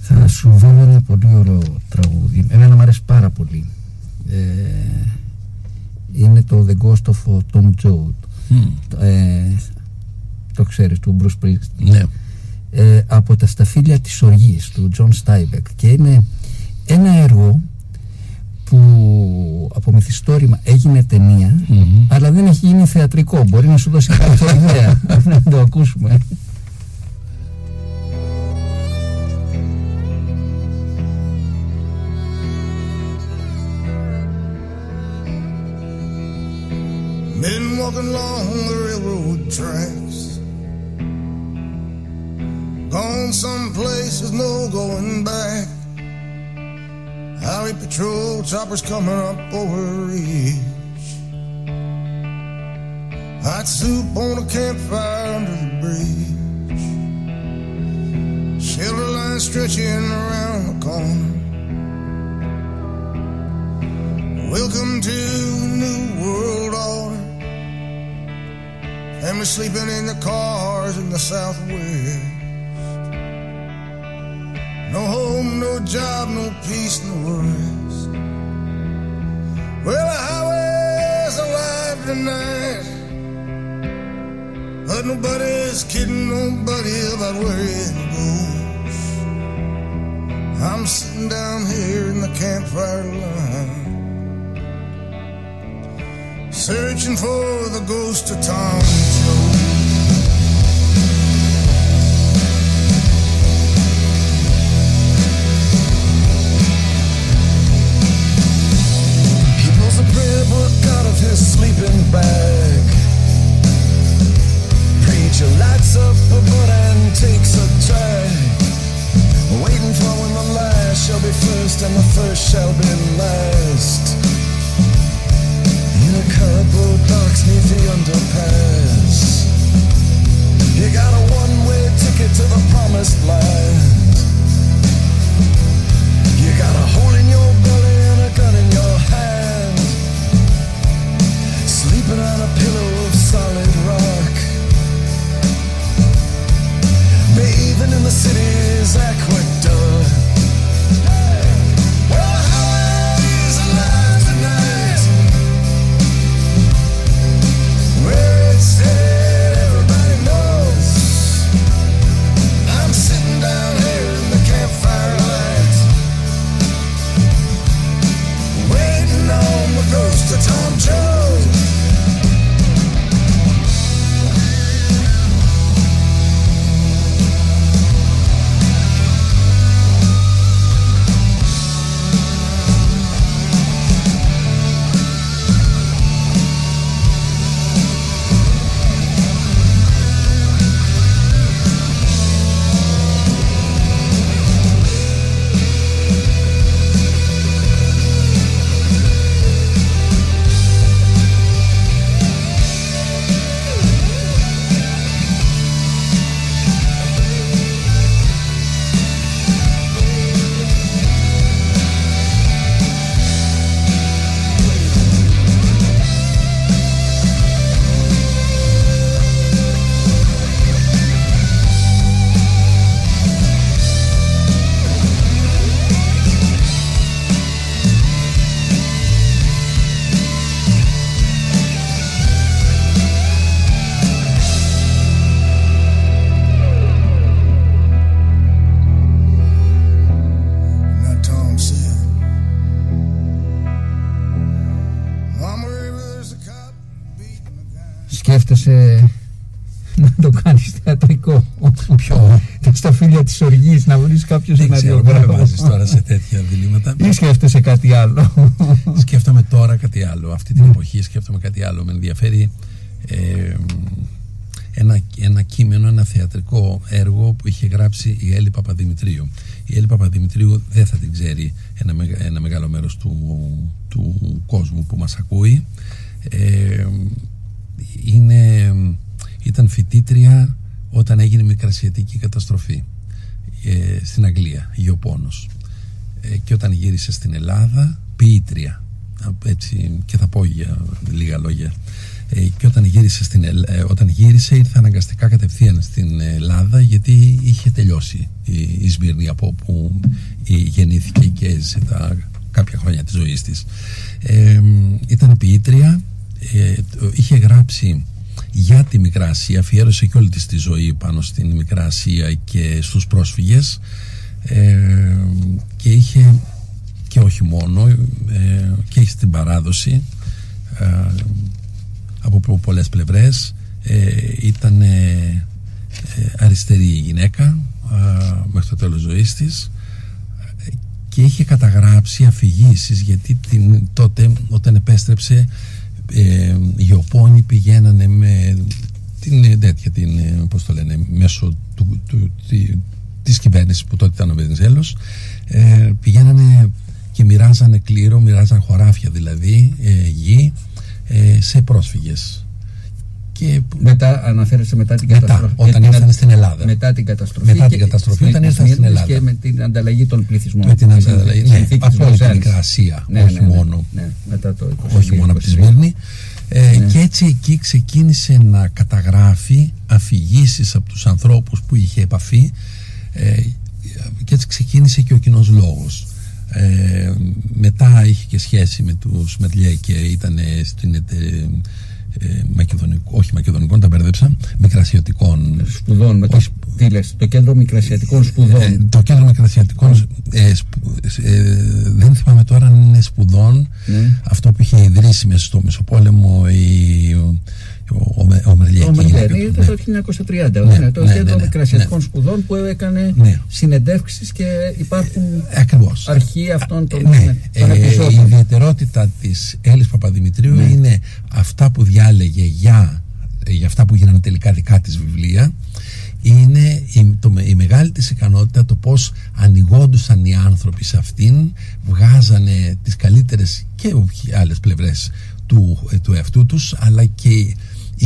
Θα σου βάλω ένα πολύ ωραίο τραγούδι. Εμένα μου αρέσει πάρα πολύ. Ε, είναι το The Ghost of Tom Joad. Ε, το ξέρεις, του Bruce Springsteen. Ναι. Ε, από τα σταφύλια της οργής του John Steinbeck και είναι ένα έργο που από μυθιστόρημα έγινε αλλά δεν έχει γίνει θεατρικό. Μπορεί να σου δώσει κάποια ιδέα να το ακούσουμε. Men walking along the railroad tracks Gone someplace with no going back Highway patrol choppers coming up over σκέφτεσαι να το κάνεις θεατρικό. Ποιο; Στα φίλια της οργής να βρεις κάποιος Δεν ξέρω, δεν με σεναριογράφο. βάζεις τώρα σε τέτοια διλήμματα. Ή σκέφτεσαι κάτι άλλο. σκέφτομαι τώρα κάτι άλλο. Αυτή την εποχή σκέφτομαι κάτι άλλο. Με ενδιαφέρει ε, ένα, ένα κείμενο, ένα θεατρικό έργο που είχε γράψει η Έλλη Παπαδημητρίου. Η Έλλη Παπαδημητρίου δεν θα την ξέρει ένα, μεγα- ένα μεγάλο μέρος του, του κόσμου που μας ακούει. Ε, είναι, ήταν φοιτήτρια όταν έγινε η μικρασιατική καταστροφή ε, στην Αγγλία, Γεωπόνος ε, και όταν γύρισε στην Ελλάδα ποιήτρια. Α, έτσι, και θα πω για λίγα λόγια. Ε, και όταν γύρισε, στην, Ελλ- ε, όταν γύρισε ήρθε αναγκαστικά κατευθείαν στην Ελλάδα γιατί είχε τελειώσει η, η Σμύρνη από όπου η, γεννήθηκε και έζησε τα κάποια χρόνια της ζωής της. Ε, ήταν ποιήτρια ε, το- είχε γράψει για τη Μικρά Ασία αφιέρωσε και όλη της τη ζωή πάνω στην Μικρά Ασία και στους πρόσφυγες. Ε, και είχε και όχι μόνο ε, και έχει την παράδοση ε, από πο- πολλές πλευρές. Ε, ήταν ε, ε, αριστερή η γυναίκα ε, μέχρι το τέλος ζωής της. Ε, και είχε καταγράψει αφηγήσεις γιατί την, τότε όταν επέστρεψε ε, οι Ιωπώνοι πηγαίνανε με την ε, τέτοια την, ε, πώς το λένε, μέσω του, του, τη, της κυβέρνησης που τότε ήταν ο Βενιζέλος. Ε, πηγαίνανε και μοιράζανε κλήρο, μοιράζανε χωράφια δηλαδή ε, γη ε, σε πρόσφυγες και Μετά αναφέρεσαι μετά την Μετά, καταστροφή. όταν Και την ήρθαν αν- στην Ελλάδα. Μετά την καταστροφή. Μετά την και καταστροφή, στην όταν ήρθαν στην Σμύρνης Ελλάδα. Και με την ανταλλαγή των πληθυσμών. με την Η ανταλλαγή. συνθήκη- Ναι, συνθήκη από της όλη την Βρυξέλλες. Μικρά Ασία, Ναι, όχι ναι, ναι, μόνο Ναι, μετά το 22, όχι μόνο από τη 23. Σμύρνη. Ε, Ναι. Και έτσι εκεί ξεκίνησε να καταγράφει αφηγήσεις από τους ανθρώπους που είχε επαφή ε, και έτσι ξεκίνησε και ο κοινός λόγος. Ε, μετά είχε και σχέση με τους Μετλιέ και ήταν στην ετε- ε, μακεδονικό, όχι μακεδονικών, τα μπέρδεψα, μικρασιωτικών Σπουδών. Με το, Όχι. τι λες, το κέντρο μικρασιατικών σπουδών. ε, το κέντρο μικρασιατικών ε, σπου- ε, δεν θυμάμαι τώρα αν είναι σπουδών Ναι. αυτό που είχε ιδρύσει μέσα στο Μεσοπόλεμο η, ο, ο, Με- ο Μερλιέ Ο και η γυναίκα Μερλιέ του, ήταν ναι. το 1930. Ναι, ναι, το ναι, κέντρο ναι, ναι, μικρασιατικών ναι. σπουδών που έκανε Ναι. συνεντεύξεις και υπάρχουν Ακριβώς αρχεία αυτών των, Ε, ναι, των ε, η επεισόδων. ιδιαιτερότητα της Έλλης Παπαδημητρίου Ναι. είναι αυτά που διάλεγε για, για αυτά που γίνανε τελικά δικά της βιβλία είναι η, το, με- η μεγάλη της ικανότητα το πως ανοιγόντουσαν οι άνθρωποι σε αυτήν βγάζανε τις καλύτερες και όχι άλλες πλευρές του, ε, του εαυτού τους αλλά και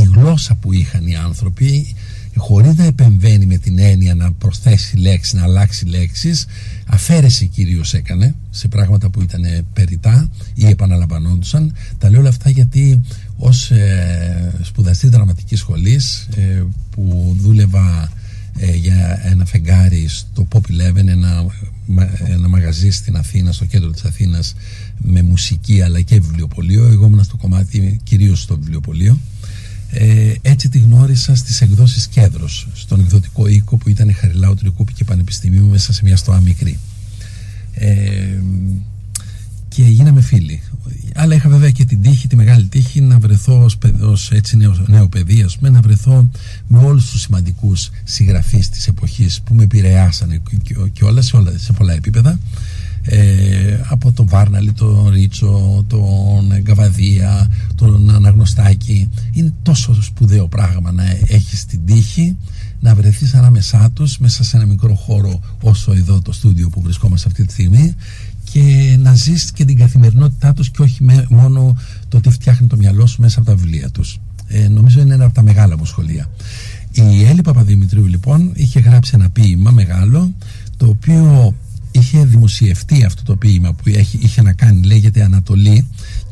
η γλώσσα που είχαν οι άνθρωποι χωρίς να επεμβαίνει με την έννοια να προσθέσει λέξη, να αλλάξει λέξεις αφαίρεση κυρίως έκανε σε πράγματα που ήταν περιτά ή επαναλαμβανόντουσαν. Τα λέω όλα αυτά γιατί ως ε, σπουδαστής δραματικής σχολής ε, που δούλευα ε, για ένα φεγγάρι στο Pop 11 ένα, μα- ένα μαγαζί στην Αθήνα, στο κέντρο της Αθήνας με μουσική αλλά και βιβλιοπωλείο. Εγώ ήμουν στο κομμάτι κυρίως στο βιβλιοπωλείο ε, έτσι τη γνώρισα στις εκδόσεις Κέντρος στον εκδοτικό οίκο που ήταν η Χαριλάου Τρικούπη και Πανεπιστημίου μέσα σε μια στοά μικρή. Ε, και γίναμε φίλοι. Αλλά είχα βέβαια και την τύχη, τη μεγάλη τύχη να βρεθώ ως, παιδ- ως έτσι νέο, νέο παιδί ας πούμε, να βρεθώ με όλους τους σημαντικούς συγγραφείς της εποχής που με επηρεάσανε και όλα σε, όλα, σε πολλά επίπεδα ε, από τον Βάρναλη, τον Ρίτσο, τον Γκαβαδία, τον Αναγνωστάκη. Είναι τόσο σπουδαίο πράγμα να έχεις την τύχη να βρεθείς ανάμεσά τους μέσα σε ένα μικρό χώρο όσο εδώ το στούντιο που βρισκόμαστε αυτή τη στιγμή και να ζεις και την καθημερινότητά τους και όχι με, μόνο το τι φτιάχνει το μυαλό σου μέσα από τα βιβλία τους. Ε, νομίζω είναι ένα από τα μεγάλα μου σχολεία. Η Έλλη Παπαδημητρίου λοιπόν είχε γράψει ένα ποίημα μεγάλο το οποίο είχε δημοσιευτεί αυτό το ποίημα που έχει, είχε να κάνει, λέγεται Ανατολή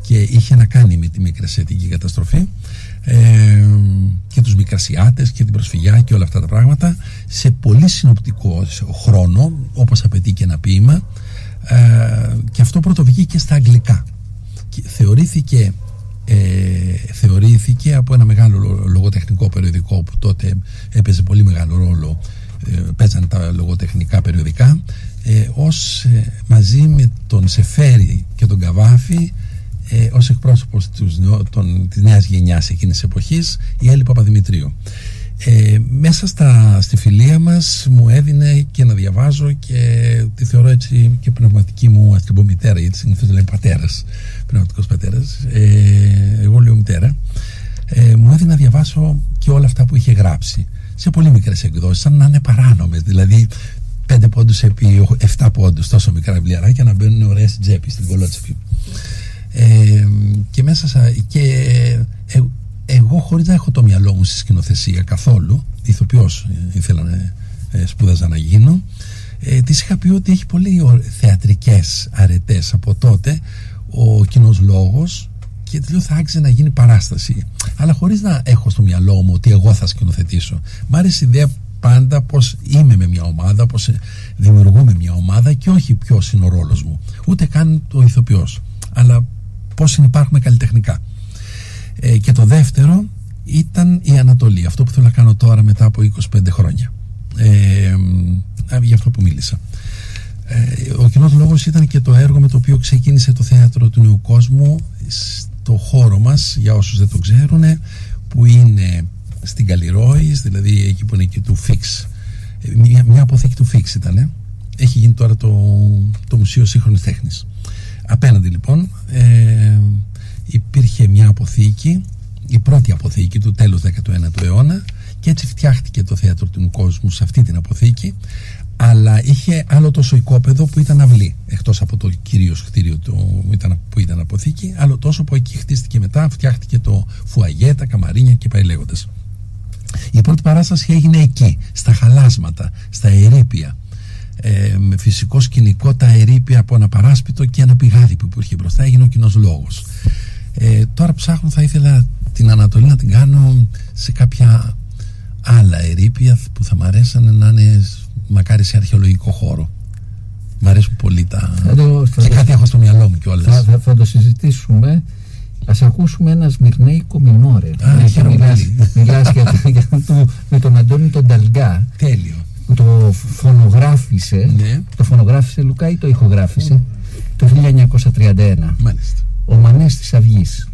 και είχε να κάνει με τη μικρασιατική καταστροφή ε, και τους μικρασιάτες και την προσφυγιά και όλα αυτά τα πράγματα σε πολύ συνοπτικό χρόνο όπως απαιτεί και ένα ποίημα ε, και αυτό πρωτοβγήκε στα αγγλικά. Και θεωρήθηκε ε, θεωρήθηκε από ένα μεγάλο λο- λογοτεχνικό περιοδικό που τότε έπαιζε πολύ μεγάλο ρόλο ε, παίζανε τα λογοτεχνικά περιοδικά ε, ως ε, μαζί με τον Σεφέρη και τον Καβάφη ε, ως εκπρόσωπος τους, των, της νέας γενιάς εκείνης της εποχής η Έλλη Παπαδημητρίου. Ε, μέσα στα, στη φιλία μας μου έδινε και να διαβάζω και τη θεωρώ έτσι και πνευματική μου ας την μητέρα γιατί συνήθως λέει πατέρας πνευματικός πατέρας ε, εγώ λέω μητέρα. Ε, μου έδινε να διαβάσω και όλα αυτά που είχε γράψει σε πολύ μικρές εκδόσεις σαν να είναι παράνομες δηλαδή πέντε πόντους επί 7 πόντους τόσο μικρά βιβλιαράκια να μπαίνουν ωραίες τσέπη στην κολότσεπη ε, και μέσα σα, και ε, εγώ χωρίς να έχω το μυαλό μου στη σκηνοθεσία καθόλου ηθοποιός ε, ήθελα να ε, σπούδαζα να γίνω ε, της είχα πει ότι έχει πολύ θεατρικές αρετές από τότε ο κοινός λόγος και λέω θα άξιζε να γίνει παράσταση. Αλλά χωρίς να έχω στο μυαλό μου ότι εγώ θα σκηνοθετήσω. Μ' άρεσε η ιδέα πάντα πως είμαι με μια ομάδα πως δημιουργούμε μια ομάδα και όχι ποιος είναι ο ρόλος μου ούτε καν το ηθοποιός αλλά πώς συνεπάρχουμε καλλιτεχνικά. Ε, και το δεύτερο ήταν η Ανατολή αυτό που θέλω να κάνω τώρα μετά από 25 χρόνια. Ε, για αυτό που μίλησα. Ε, ο κοινός λόγος ήταν και το έργο με το οποίο ξεκίνησε το θέατρο του Νέου Κόσμου στο χώρο μας για όσους δεν το ξέρουν που είναι στην Καλλιρόης δηλαδή εκεί που είναι εκεί του Φίξ. Ε, μια, μια αποθήκη του Φίξ ήταν έχει γίνει τώρα το, το Μουσείο Σύγχρονης Τέχνης. Απέναντι λοιπόν ε, υπήρχε μια αποθήκη η πρώτη αποθήκη του τέλους 19ου αιώνα και έτσι φτιάχτηκε το θέατρο του κόσμου σε αυτή την αποθήκη αλλά είχε άλλο τόσο οικόπεδο που ήταν αυλή εκτός από το κυρίως κτίριο του, ήταν, που ήταν αποθήκη άλλο τόσο που εκεί χτίστηκε μετά φτιάχτηκε το φουαγέ, τα καμαρίνια και πάει λέγοντας η πρώτη παράσταση έγινε εκεί στα χαλάσματα, στα ερήπια ε, με φυσικό σκηνικό τα ερήπια από ένα παράσπιτο και ένα πηγάδι που υπήρχε μπροστά έγινε ο κοινός λόγος ε, τώρα ψάχνω θα ήθελα την Ανατολή να την κάνω σε κάποια άλλα ερήπια που θα μ' αρέσανε να είναι μακάρι σε αρχαιολογικό χώρο. Μ' αρέσουν πολύ τα. Το, και κάτι έχω στο μυαλό μου κιόλας. Θα, θα, θα, το συζητήσουμε. Α ακούσουμε ένας Σμυρνέικο Μινόρε. Μιλά με τον Αντώνη τον Ταλγκά. Τέλειο. Που το φωνογράφησε. Ναι. Το φωνογράφησε Λουκά ή το ηχογράφησε; Το 1931. Μάλιστα. Ο Μανές της Αυγής.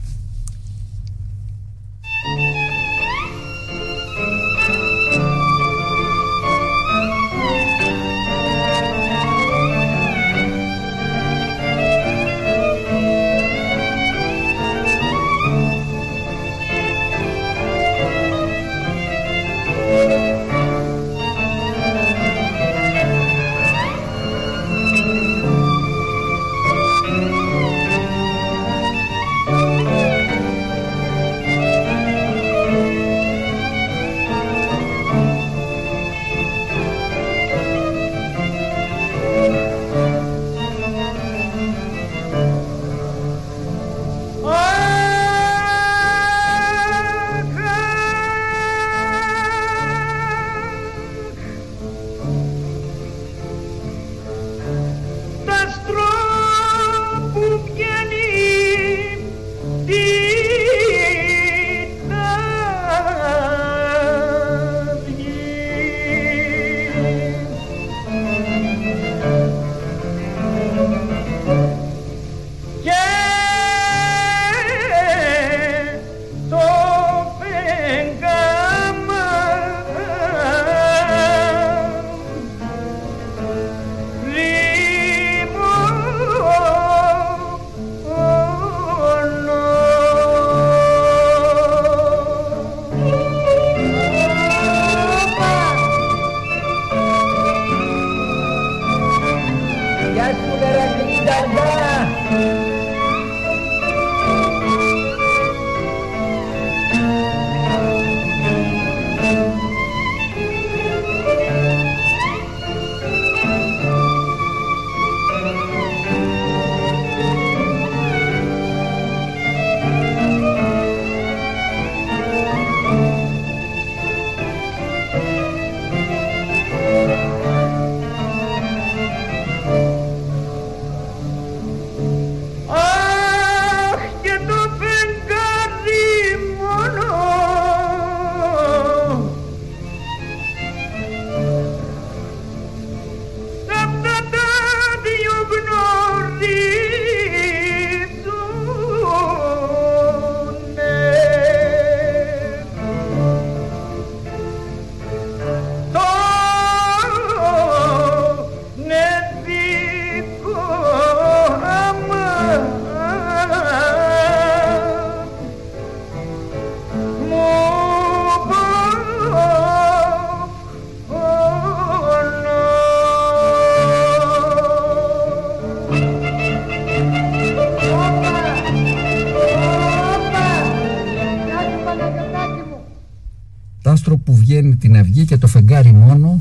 Και το φεγγάρι μόνο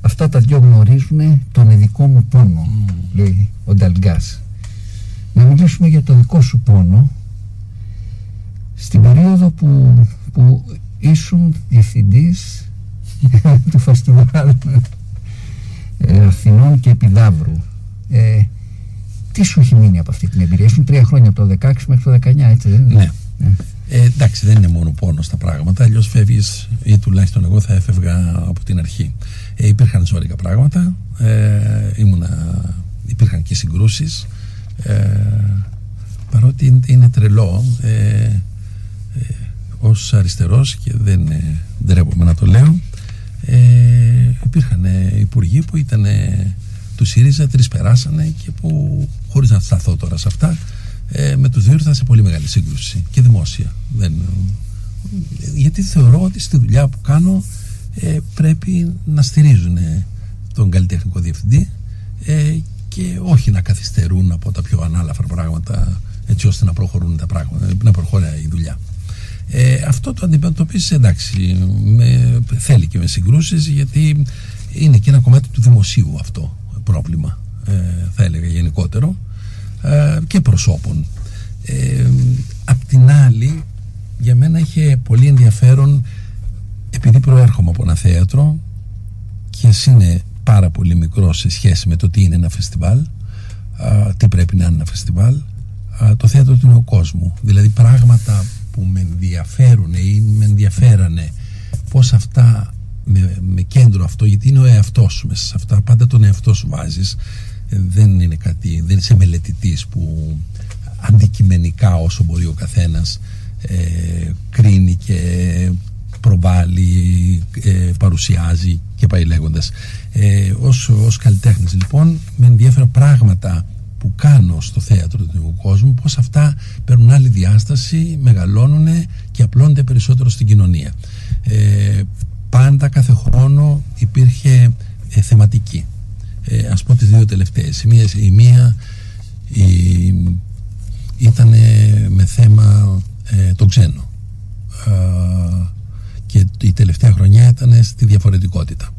αυτά τα δυο γνωρίζουν τον ειδικό μου πόνο λέει ο Νταλγκάς να μιλήσουμε για το δικό σου πόνο στην περίοδο που, που ήσουν διευθυντής του φεστιβάλ ε, Αθηνών και Επιδαύρου ε, τι σου έχει μείνει από αυτή την εμπειρία; Ήσουν τρία χρόνια από το 16 μέχρι το 19 έτσι δεν είναι; Ναι. Ε, εντάξει, δεν είναι μόνο πόνος τα πράγματα. Αλλιώς φεύγεις, ή τουλάχιστον εγώ θα έφευγα από την αρχή. Ε, υπήρχαν ζώρικα πράγματα. Ε, ήμουνα, υπήρχαν και συγκρούσεις. Ε, παρότι είναι, είναι τρελό. Ε, ε, ως αριστερός και δεν ε, ντρέπομαι να το λέω ε, υπήρχαν ε, υπουργοί που ήταν ε, του ΣΥΡΙΖΑ, τρεις περάσανε και που χωρίς να σταθώ τώρα σε αυτά ε, με τους δύο ήρθα σε πολύ μεγάλη σύγκρουση και δημόσια δεν, γιατί θεωρώ ότι στη δουλειά που κάνω ε, πρέπει να στηρίζουν ε, τον καλλιτεχνικό διευθυντή ε, και όχι να καθυστερούν από τα πιο ανάλαφρα πράγματα έτσι ώστε να προχωρούν τα πράγματα, να προχωράει η δουλειά. Ε, αυτό το αντιμετωπίζεις εντάξει, με, θέλει και με συγκρούσεις γιατί είναι και ένα κομμάτι του δημοσίου αυτό πρόβλημα, ε, θα έλεγα γενικότερο ε, και προσώπων. Ε, απ' την άλλη, για μένα είχε πολύ ενδιαφέρον επειδή προέρχομαι από ένα θέατρο και εσύ είναι πάρα πολύ μικρό σε σχέση με το τι είναι ένα φεστιβάλ, α, τι πρέπει να είναι ένα φεστιβάλ, α, το θέατρο του νέου κόσμου. Δηλαδή πράγματα που με ενδιαφέρουν ή με ενδιαφέρανε πώς αυτά με, με κέντρο αυτό γιατί είναι ο εαυτός σου μέσα σε αυτά πάντα τον εαυτό σου βάζεις Ε, δεν είναι κάτι δεν είσαι μελετητής που αντικειμενικά όσο μπορεί ο καθένας ε, κρίνει και προβάλλει, ε, παρουσιάζει και πάει λέγοντας. Ε, ως, ως καλλιτέχνης λοιπόν με ενδιαφέρον πράγματα που κάνω στο θέατρο του νέου κόσμου πως αυτά παίρνουν άλλη διάσταση, μεγαλώνουν και απλώνται περισσότερο στην κοινωνία. Ε, πάντα κάθε χρόνο υπήρχε ε, θεματική. Ε, ας πω τις δύο τελευταίες. Η μία, η μία η, ήταν με θέμα ε, το ξένο. Α, και η τελευταία χρονιά ήταν στη διαφορετικότητα.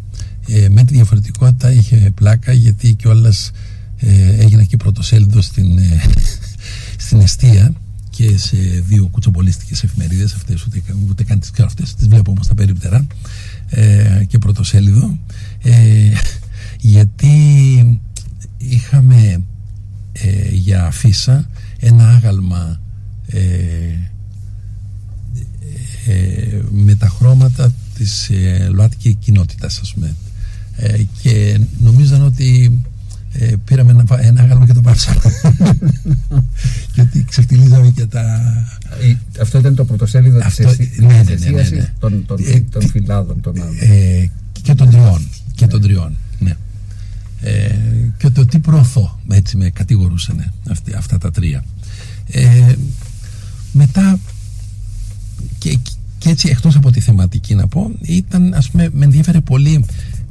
Ε, με τη διαφορετικότητα είχε πλάκα γιατί κιόλας ε, έγινα και πρωτοσέλιδο στην, ε, στην Εστία και σε δύο κουτσομπολίστικες εφημερίδες αυτές ούτε, ούτε καν τις ξέρω αυτές τις βλέπω όμως τα περίπτερα ε, και πρωτοσέλιδο ε, γιατί είχαμε ε, για αφίσα ένα άγαλμα ε, ε, με τα χρώματα της ε, ΛΟΑΤΚΙ κοινότητας ας πούμε ε, και νομίζαν ότι ε, πήραμε ένα, ένα άγαλμα και το πάψαμε και ότι ξεφτυλίζαμε και τα Ε, Αυτό ήταν το πρωτοσέλιδο της Αυτό- εσ- ναι, ναι, της ναι, ναι, εστίασης ναι. των, των, Ε, των τι- φυλάδων των άλλων. ε, και των τριών και των τριών ναι. ε, και το τι προωθώ έτσι με κατηγορούσαν αυτοί, αυτά τα τρία ε, μετά και, και έτσι εκτός από τη θεματική να πω ήταν ας πούμε με ενδιαφέρε πολύ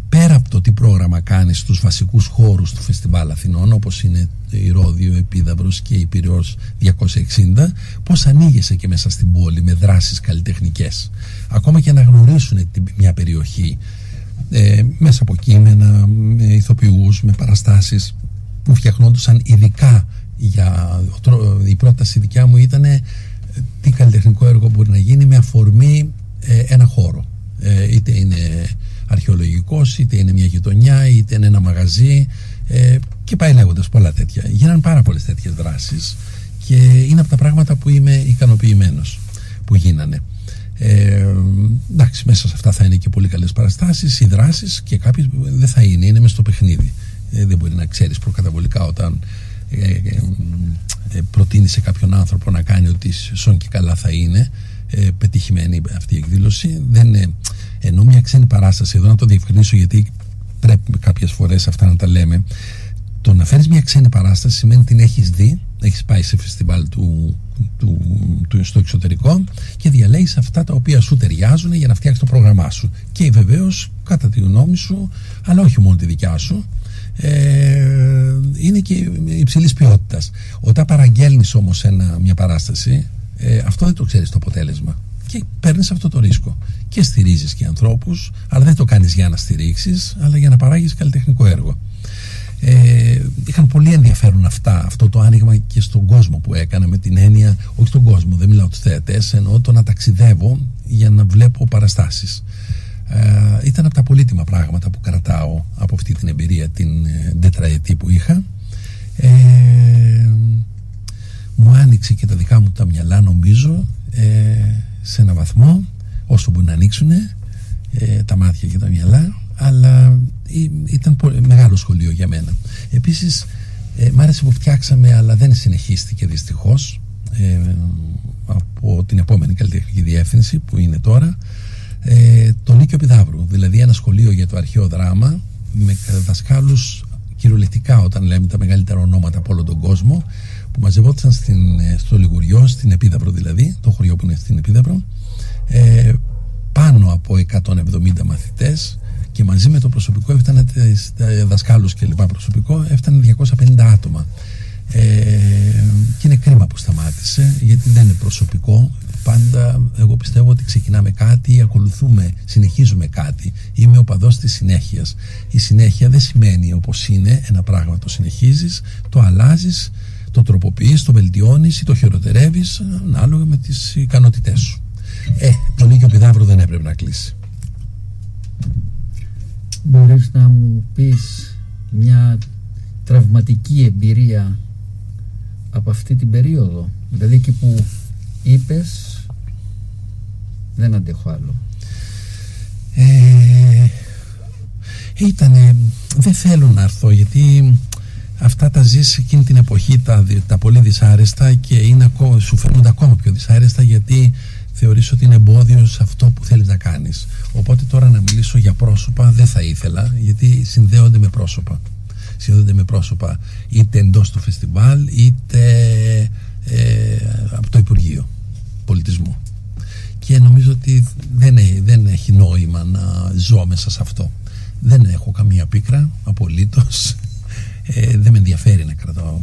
πέρα από το τι πρόγραμμα κάνεις στους βασικούς χώρους του Φεστιβάλ Αθηνών όπως είναι η Ρόδιο, Επίδαυρος και η Πυραιός 260 πως ανοίγεσαι και μέσα στην πόλη με δράσεις καλλιτεχνικές. Ακόμα και να γνωρίσουν την- μια περιοχή ε, μέσα από κείμενα, με ηθοποιούς, με παραστάσεις που φτιαχνόντουσαν ειδικά για ο τρό- η πρόταση δικιά μου ήταν ε, τι καλλιτεχνικό έργο μπορεί να γίνει με αφορμή ε, ένα χώρο. Ε, είτε είναι αρχαιολογικός είτε είναι μια γειτονιά είτε είναι ένα μαγαζί ε, και πάει λέγοντας πολλά τέτοια. Γίνανε πάρα πολλές τέτοιες δράσεις και είναι από τα πράγματα που είμαι ικανοποιημένος που γίνανε. Ε, εντάξει, μέσα σε αυτά θα είναι και πολύ καλές παραστάσεις, οι δράσεις και κάποιες δεν θα είναι, είναι μέσα στο παιχνίδι. Ε, δεν μπορεί να ξέρεις προκαταβολικά όταν ε, ε, ε, προτείνει σε κάποιον άνθρωπο να κάνει ότι σον και καλά θα είναι ε, πετυχημένη αυτή η εκδήλωση. Δεν είναι, ενώ μια ξένη παράσταση, εδώ να το διευκρινίσω γιατί πρέπει κάποιες φορές αυτά να τα λέμε. Το να φέρεις μια ξένη παράσταση σημαίνει την έχεις δει, έχεις πάει σε φεστιβάλ του, του, του, στο εξωτερικό και διαλέγεις αυτά τα οποία σου ταιριάζουν για να φτιάξεις το πρόγραμμά σου. Και βεβαίως κατά τη γνώμη σου, αλλά όχι μόνο τη δικιά σου, ε, είναι και υψηλής ποιότητας. Όταν παραγγέλνεις όμως μια παράσταση, ε, αυτό δεν το ξέρεις το αποτέλεσμα. και παίρνεις αυτό το ρίσκο. Και στηρίζεις και ανθρώπους, αλλά δεν το κάνεις για να στηρίξεις, αλλά για να παράγεις καλλιτεχνικό έργο. Ε, είχαν πολύ ενδιαφέρον αυτά, αυτό το άνοιγμα και στον κόσμο που έκανα με την έννοια, όχι στον κόσμο, δεν μιλάω τους θεατές, εννοώ το να ταξιδεύω για να βλέπω παραστάσεις. Ε, ήταν από τα πολύτιμα πράγματα που κρατάω από αυτή την εμπειρία την ε, τετραετή που είχα. Ε, μου άνοιξε και τα δικά μου τα μυαλά νομίζω ε, σε ένα βαθμό όσο μπορεί να ανοίξουν ε, τα μάτια και τα μυαλά αλλά ήταν μεγάλο σχολείο για μένα. Επίσης ε, μ' άρεσε που φτιάξαμε αλλά δεν συνεχίστηκε δυστυχώς ε, από την επόμενη καλλιτεχνική διεύθυνση που είναι τώρα ε, το Λύκειο Πιδαύρου δηλαδή ένα σχολείο για το αρχαίο δράμα με δασκάλους κυριολεκτικά όταν λέμε τα μεγαλύτερα ονόματα από όλο τον κόσμο που μαζευόταν στην, ε, στο Λιγουριό, στην Επίδαυρο δηλαδή, το χωριό που είναι στην Επίδαυρο, ε, πάνω από 170 μαθητές και μαζί με το προσωπικό έφτανε δασκάλους και λοιπά προσωπικό έφτανε 250 άτομα. Ε, και είναι κρίμα που σταμάτησε γιατί δεν είναι προσωπικό πάντα εγώ πιστεύω ότι ξεκινάμε κάτι ακολουθούμε, συνεχίζουμε κάτι. Είμαι ο παδός της συνέχειας. Η συνέχεια δεν σημαίνει όπως είναι ένα πράγμα το συνεχίζεις το αλλάζεις το τροποποιείς, το βελτιώνεις ή το χειροτερεύεις ανάλογα με τις ικανότητές σου. Ε, το Λύκειο Πιδαύρου δεν έπρεπε να κλείσει. Μπορείς να μου πεις μια τραυματική εμπειρία από αυτή την περίοδο; Δηλαδή εκεί που είπες δεν αντέχω άλλο. Ε, ήτανε δεν θέλω να έρθω γιατί αυτά τα ζεις εκείνη την εποχή τα, τα πολύ δυσάρεστα και είναι, σου φαίνονται ακόμα πιο δυσάρεστα γιατί θεωρείς ότι είναι εμπόδιο σε αυτό που θέλεις να κάνεις. Οπότε τώρα να μιλήσω για πρόσωπα δεν θα ήθελα γιατί συνδέονται με πρόσωπα. Συνδέονται με πρόσωπα είτε εντός του φεστιβάλ είτε ε, από το Υπουργείο Πολιτισμού και νομίζω ότι δεν, δεν έχει νόημα να ζω μέσα σε αυτό δεν έχω καμία πίκρα απολύτως ε, δεν με ενδιαφέρει να κρατάω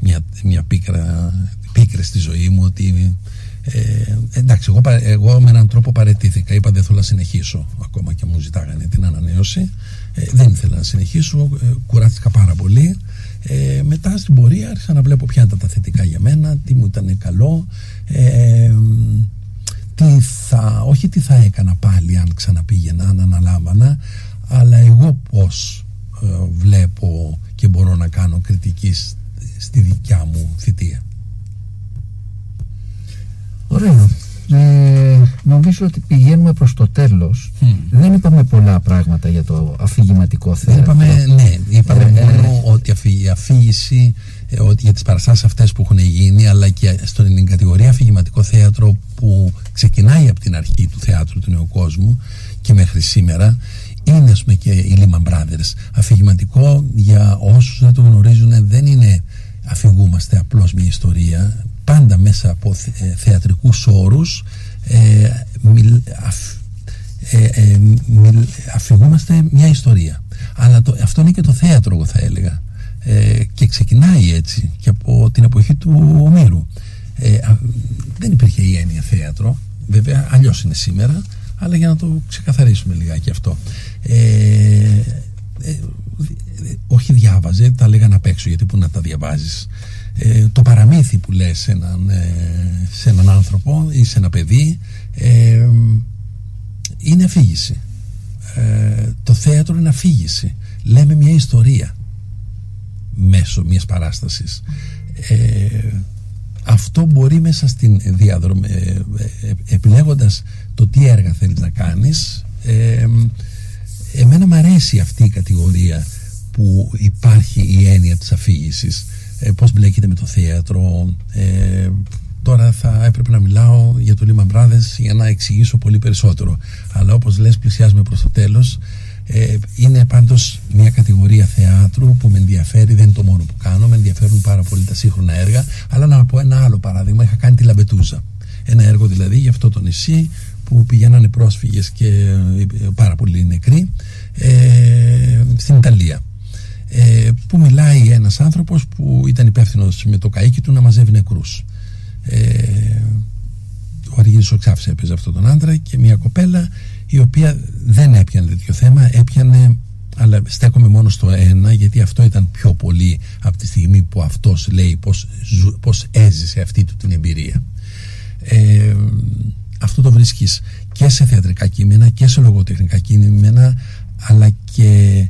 μια, μια πίκρα, πίκρες στη ζωή μου ότι ε, εντάξει, εγώ, εγώ με έναν τρόπο παρετήθηκα. Είπα δεν θέλω να συνεχίσω. Ακόμα και μου ζητάγανε την ανανέωση. Ε, δεν ήθελα να συνεχίσω. Ε, κουράστηκα πάρα πολύ. Ε, μετά στην πορεία άρχισα να βλέπω ποια ήταν τα θετικά για μένα, τι μου ήταν καλό. Ε, τι θα, όχι τι θα έκανα πάλι αν ξαναπήγαινα, αν αναλάμβανα, αλλά εγώ πώς ε, βλέπω και μπορώ να κάνω κριτική στη δικιά μου θητεία. Ωραία. Ε, νομίζω ότι πηγαίνουμε προς το τέλος. Δεν είπαμε πολλά πράγματα για το αφηγηματικό θέμα. Είπαμε, ναι, είπαμε ε, μόνο ότι η αφήγηση ε, ότι για τις παραστάσεις αυτές που έχουν γίνει αλλά και στην κατηγορία αφηγηματικό θέατρο που ξεκινάει από την αρχή του θεάτρου του νέου κόσμου και μέχρι σήμερα είναι ας πούμε και οι Lehman Brothers αφηγηματικό για όσους δεν το γνωρίζουν δεν είναι αφηγούμαστε απλώς μια ιστορία πάντα μέσα από ε, θεατρικούς όρους ε, ε, ε αφηγούμαστε μια ιστορία. Αλλά το, αυτό είναι και το θέατρο εγώ θα έλεγα. Και ξεκινάει έτσι και από την εποχή του Ομήρου. Δεν υπήρχε η έννοια θέατρο. Βέβαια αλλιώς είναι σήμερα αλλά για να το ξεκαθαρίσουμε λιγάκι αυτό. Όχι διάβαζε, τα λέγανε απ' έξω γιατί που να τα διαβάζεις ε, το παραμύθι που λες σε έναν, ε, σε έναν άνθρωπο ή σε ένα παιδί ε, είναι αφήγηση. Ε, το θέατρο είναι αφήγηση. Λέμε μια ιστορία μέσω μιας παράστασης. Αυτό μπορεί μέσα στην διαδρομή επιλέγοντας το τι έργα θέλεις να κάνεις εμένα μου αρέσει αυτή η κατηγορία που υπάρχει η έννοια της αφήγησης ε, πώς μπλέκεται με το θέατρο. Ε, τώρα θα έπρεπε να μιλάω για το Lehman Brothers για να εξηγήσω πολύ περισσότερο. Αλλά όπως λες πλησιάζουμε προς το τέλος. Ε, είναι πάντως μια κατηγορία θεάτρου που με ενδιαφέρει, δεν είναι το μόνο που κάνω. Με ενδιαφέρουν πάρα πολύ τα σύγχρονα έργα. Αλλά να πω ένα άλλο παράδειγμα, είχα κάνει τη Λαμπετούζα. Ένα έργο δηλαδή για αυτό το νησί που πηγαίνανε πρόσφυγες και ε, πάρα πολλοί νεκροί ε, στην Ιταλία ε, που μιλάει ένας άνθρωπος που ήταν υπεύθυνος με το καΐκι του να μαζεύει νεκρούς. Ε, ο Αργύρης Οξάφης έπαιζε αυτόν τον άντρα και μια κοπέλα η οποία δεν έπιανε τέτοιο θέμα, έπιανε αλλά στέκομαι μόνο στο ένα γιατί αυτό ήταν πιο πολύ από τη στιγμή που αυτός λέει πως, πως έζησε αυτή του την εμπειρία ε, αυτό το βρίσκεις και σε θεατρικά κείμενα και σε λογοτεχνικά κείμενα αλλά και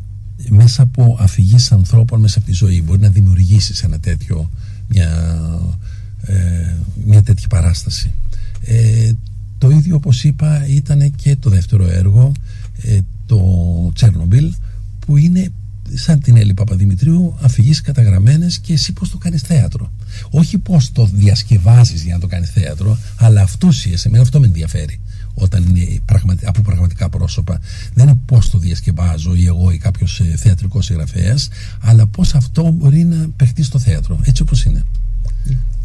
μέσα από αφηγήσεις ανθρώπων μέσα από τη ζωή μπορεί να δημιουργήσεις ένα τέτοιο μια, ε, μια τέτοια παράσταση. Ε, το ίδιο όπως είπα ήταν και το δεύτερο έργο ε, το Τσέρνομπιλ που είναι σαν την Έλλη Παπαδημητρίου αφηγήσεις καταγραμμένες και εσύ πώς το κάνεις θέατρο. Όχι πώς το διασκευάζεις για να το κάνεις θέατρο αλλά αυτό είσαι, εμένα αυτό με ενδιαφέρει όταν είναι πραγματι, από πραγματικά πρόσωπα δεν είναι πώς το διασκευάζω ή εγώ ή κάποιος ε, θεατρικός συγγραφέας αλλά πώς αυτό μπορεί να παιχτεί στο θέατρο έτσι όπως είναι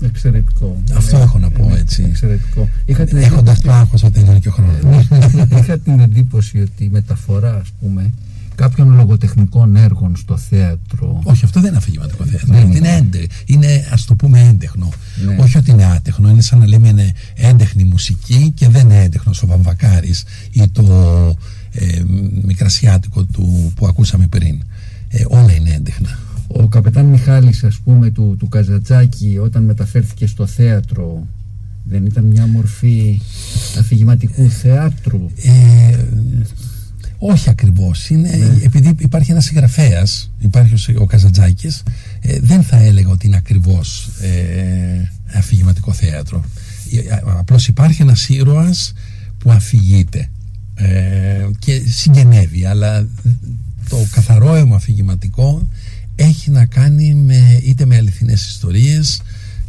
Εξαιρετικό. Αυτό έχω να πω έτσι. Εξαιρετικό. Έχοντας το άγχος ότι είναι και ο χρόνος. Είχα την εντύπωση ότι η μεταφορά, ας πούμε, κάποιων λογοτεχνικών έργων στο θέατρο. Όχι, αυτό δεν είναι αφηγηματικό θέατρο. είναι, είναι, έντε, είναι ας το πούμε έντεχνο. Ναι. Όχι ότι είναι άτεχνο. Είναι σαν να λέμε είναι έντεχνη μουσική και δεν είναι έντεχνο ο Βαμβακάρης ή το ε, μικρασιάτικο του που ακούσαμε πριν. Ε, όλα είναι έντεχνα. Ο καπετάν Μιχάλης ας πούμε του, του Καζατζάκη όταν μεταφέρθηκε στο θέατρο δεν ήταν μια μορφή αφηγηματικού θεάτρου; Ε, όχι ακριβώς. Είναι, ναι. Επειδή υπάρχει ένας συγγραφέας, υπάρχει ο, ο Καζατζάκης, ε, δεν θα έλεγα ότι είναι ακριβώς ε, αφηγηματικό θέατρο. Ε, απλώς υπάρχει ένας ήρωας που αφηγείται ε, και συγγενεύει, αλλά το καθαρό αίμα αφηγηματικό έχει να κάνει με, είτε με αληθινές ιστορίες,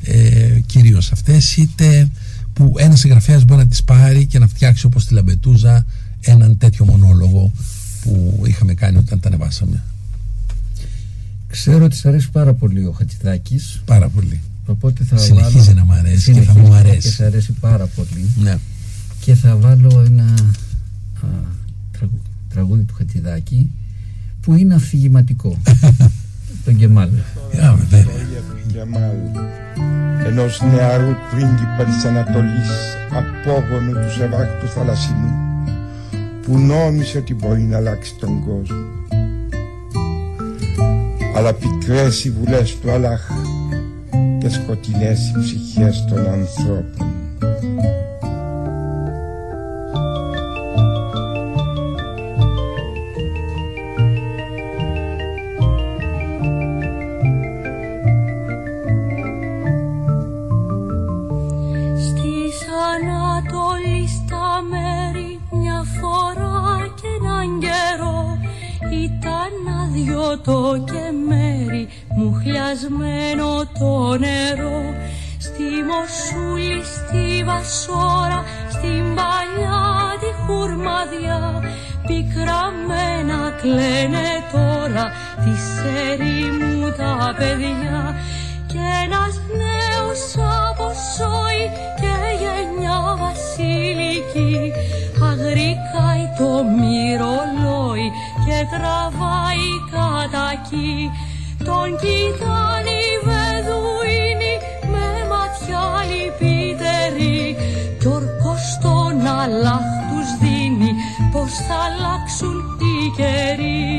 ε, κυρίως αυτές, είτε που ένας συγγραφέας μπορεί να τις πάρει και να φτιάξει όπως τη Λαμπετούζα έναν τέτοιο μονόλογο που είχαμε κάνει όταν τα ανεβάσαμε. Ξέρω ότι σ' αρέσει πάρα πολύ ο Χατζηδάκης. Πάρα πολύ. Οπότε θα Συνεχίζει βάλω... να μου αρέσει και θα μου αρέσει. Και σ' αρέσει πάρα πολύ. Ναι. Και θα βάλω ένα α, τραγούδι του Χατζηδάκη που είναι αφηγηματικό. τον Γκεμάλ. Yeah, βέβαια. Γκεμάλ ενός νεαρού πρίγκιπα της Ανατολής απόγονου του Σεβάχτου Θαλασσινού που νόμισε ότι μπορεί να αλλάξει τον κόσμο. Αλλά πικρές οι βουλές του Αλάχ και σκοτεινές οι ψυχές των ανθρώπων. Το και μέρη μου χλιασμένο το νερό. Στη Μοσούλη, στη Βασόρα, στην παλιά τη χουρμαδιά Πικραμένα κλαίνε τώρα τη μου τα παιδιά Κι ένας νέος αποσόει και γενιά βασιλική Αγρικάει το μυρολόι και τραβάει κατακί τον κοιτάνει βεδουίνι με ματιά λυπητερή. Κι ορκός τον αλάχ τους δίνει πως θα αλλάξουν οι καιροί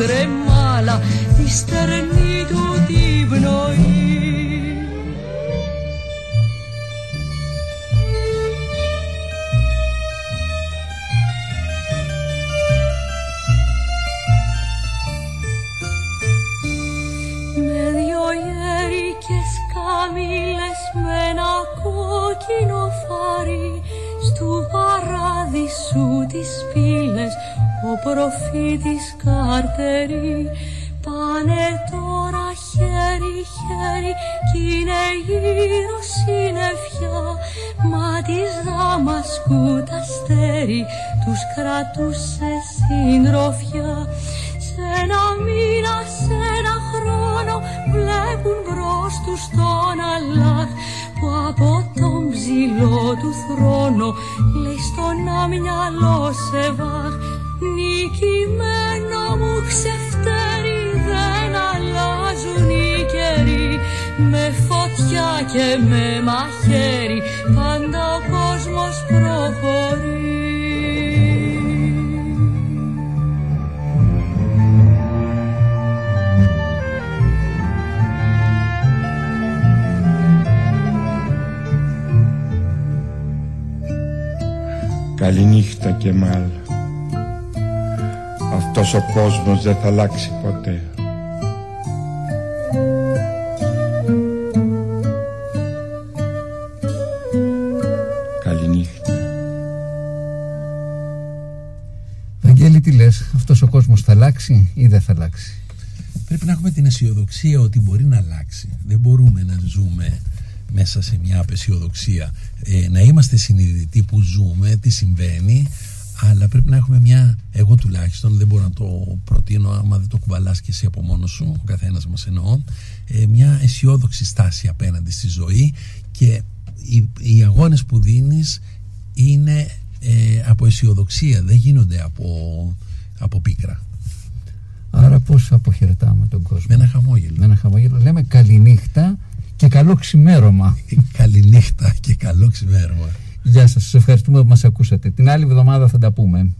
κρεμάλα της στερνή προφήτης Καρτερή. Πάνε τώρα χέρι χέρι κι είναι γύρω συννεφιά. Μα της Δαμασκού τα αστέρι τους κρατούσε συντροφιά σε ένα μήνα, σε ένα χρόνο βλέπουν μπρος τους τον Αλλάχ που από τον ψηλό του θρόνο λέει στον άμυαλό σε βάχ νικημένο μου ξεφτέρι δεν αλλάζουν οι καιροί. Με φωτιά και με μαχαίρι πάντα ο κόσμος προχωρεί. Καληνύχτα και μάλ Αυτός ο κόσμος δεν θα αλλάξει ποτέ Καληνύχτα Βαγγέλη τι λες, αυτός ο κόσμος θα αλλάξει ή δεν θα αλλάξει; Πρέπει να έχουμε την αισιοδοξία ότι μπορεί να αλλάξει. Δεν μπορούμε να ζούμε μέσα σε μια απεσιοδοξία. Ε, να είμαστε συνειδητοί που ζούμε, τι συμβαίνει, αλλά πρέπει να έχουμε μια, εγώ τουλάχιστον δεν μπορώ να το προτείνω άμα δεν το κουβαλάς και εσύ από μόνος σου, ο καθένας μας εννοώ, ε, μια αισιόδοξη στάση απέναντι στη ζωή και οι, οι αγώνες που δίνεις είναι ε, από αισιοδοξία, δεν γίνονται από, από πίκρα. Άρα πώς αποχαιρετάμε τον κόσμο; Με ένα χαμόγελο. Με ένα χαμόγελο. Λέμε καληνύχτα και καλό ξημέρωμα. Καληνύχτα και καλό ξημέρωμα. Γεια σας, σας ευχαριστούμε που μας ακούσατε. Την άλλη εβδομάδα θα τα πούμε.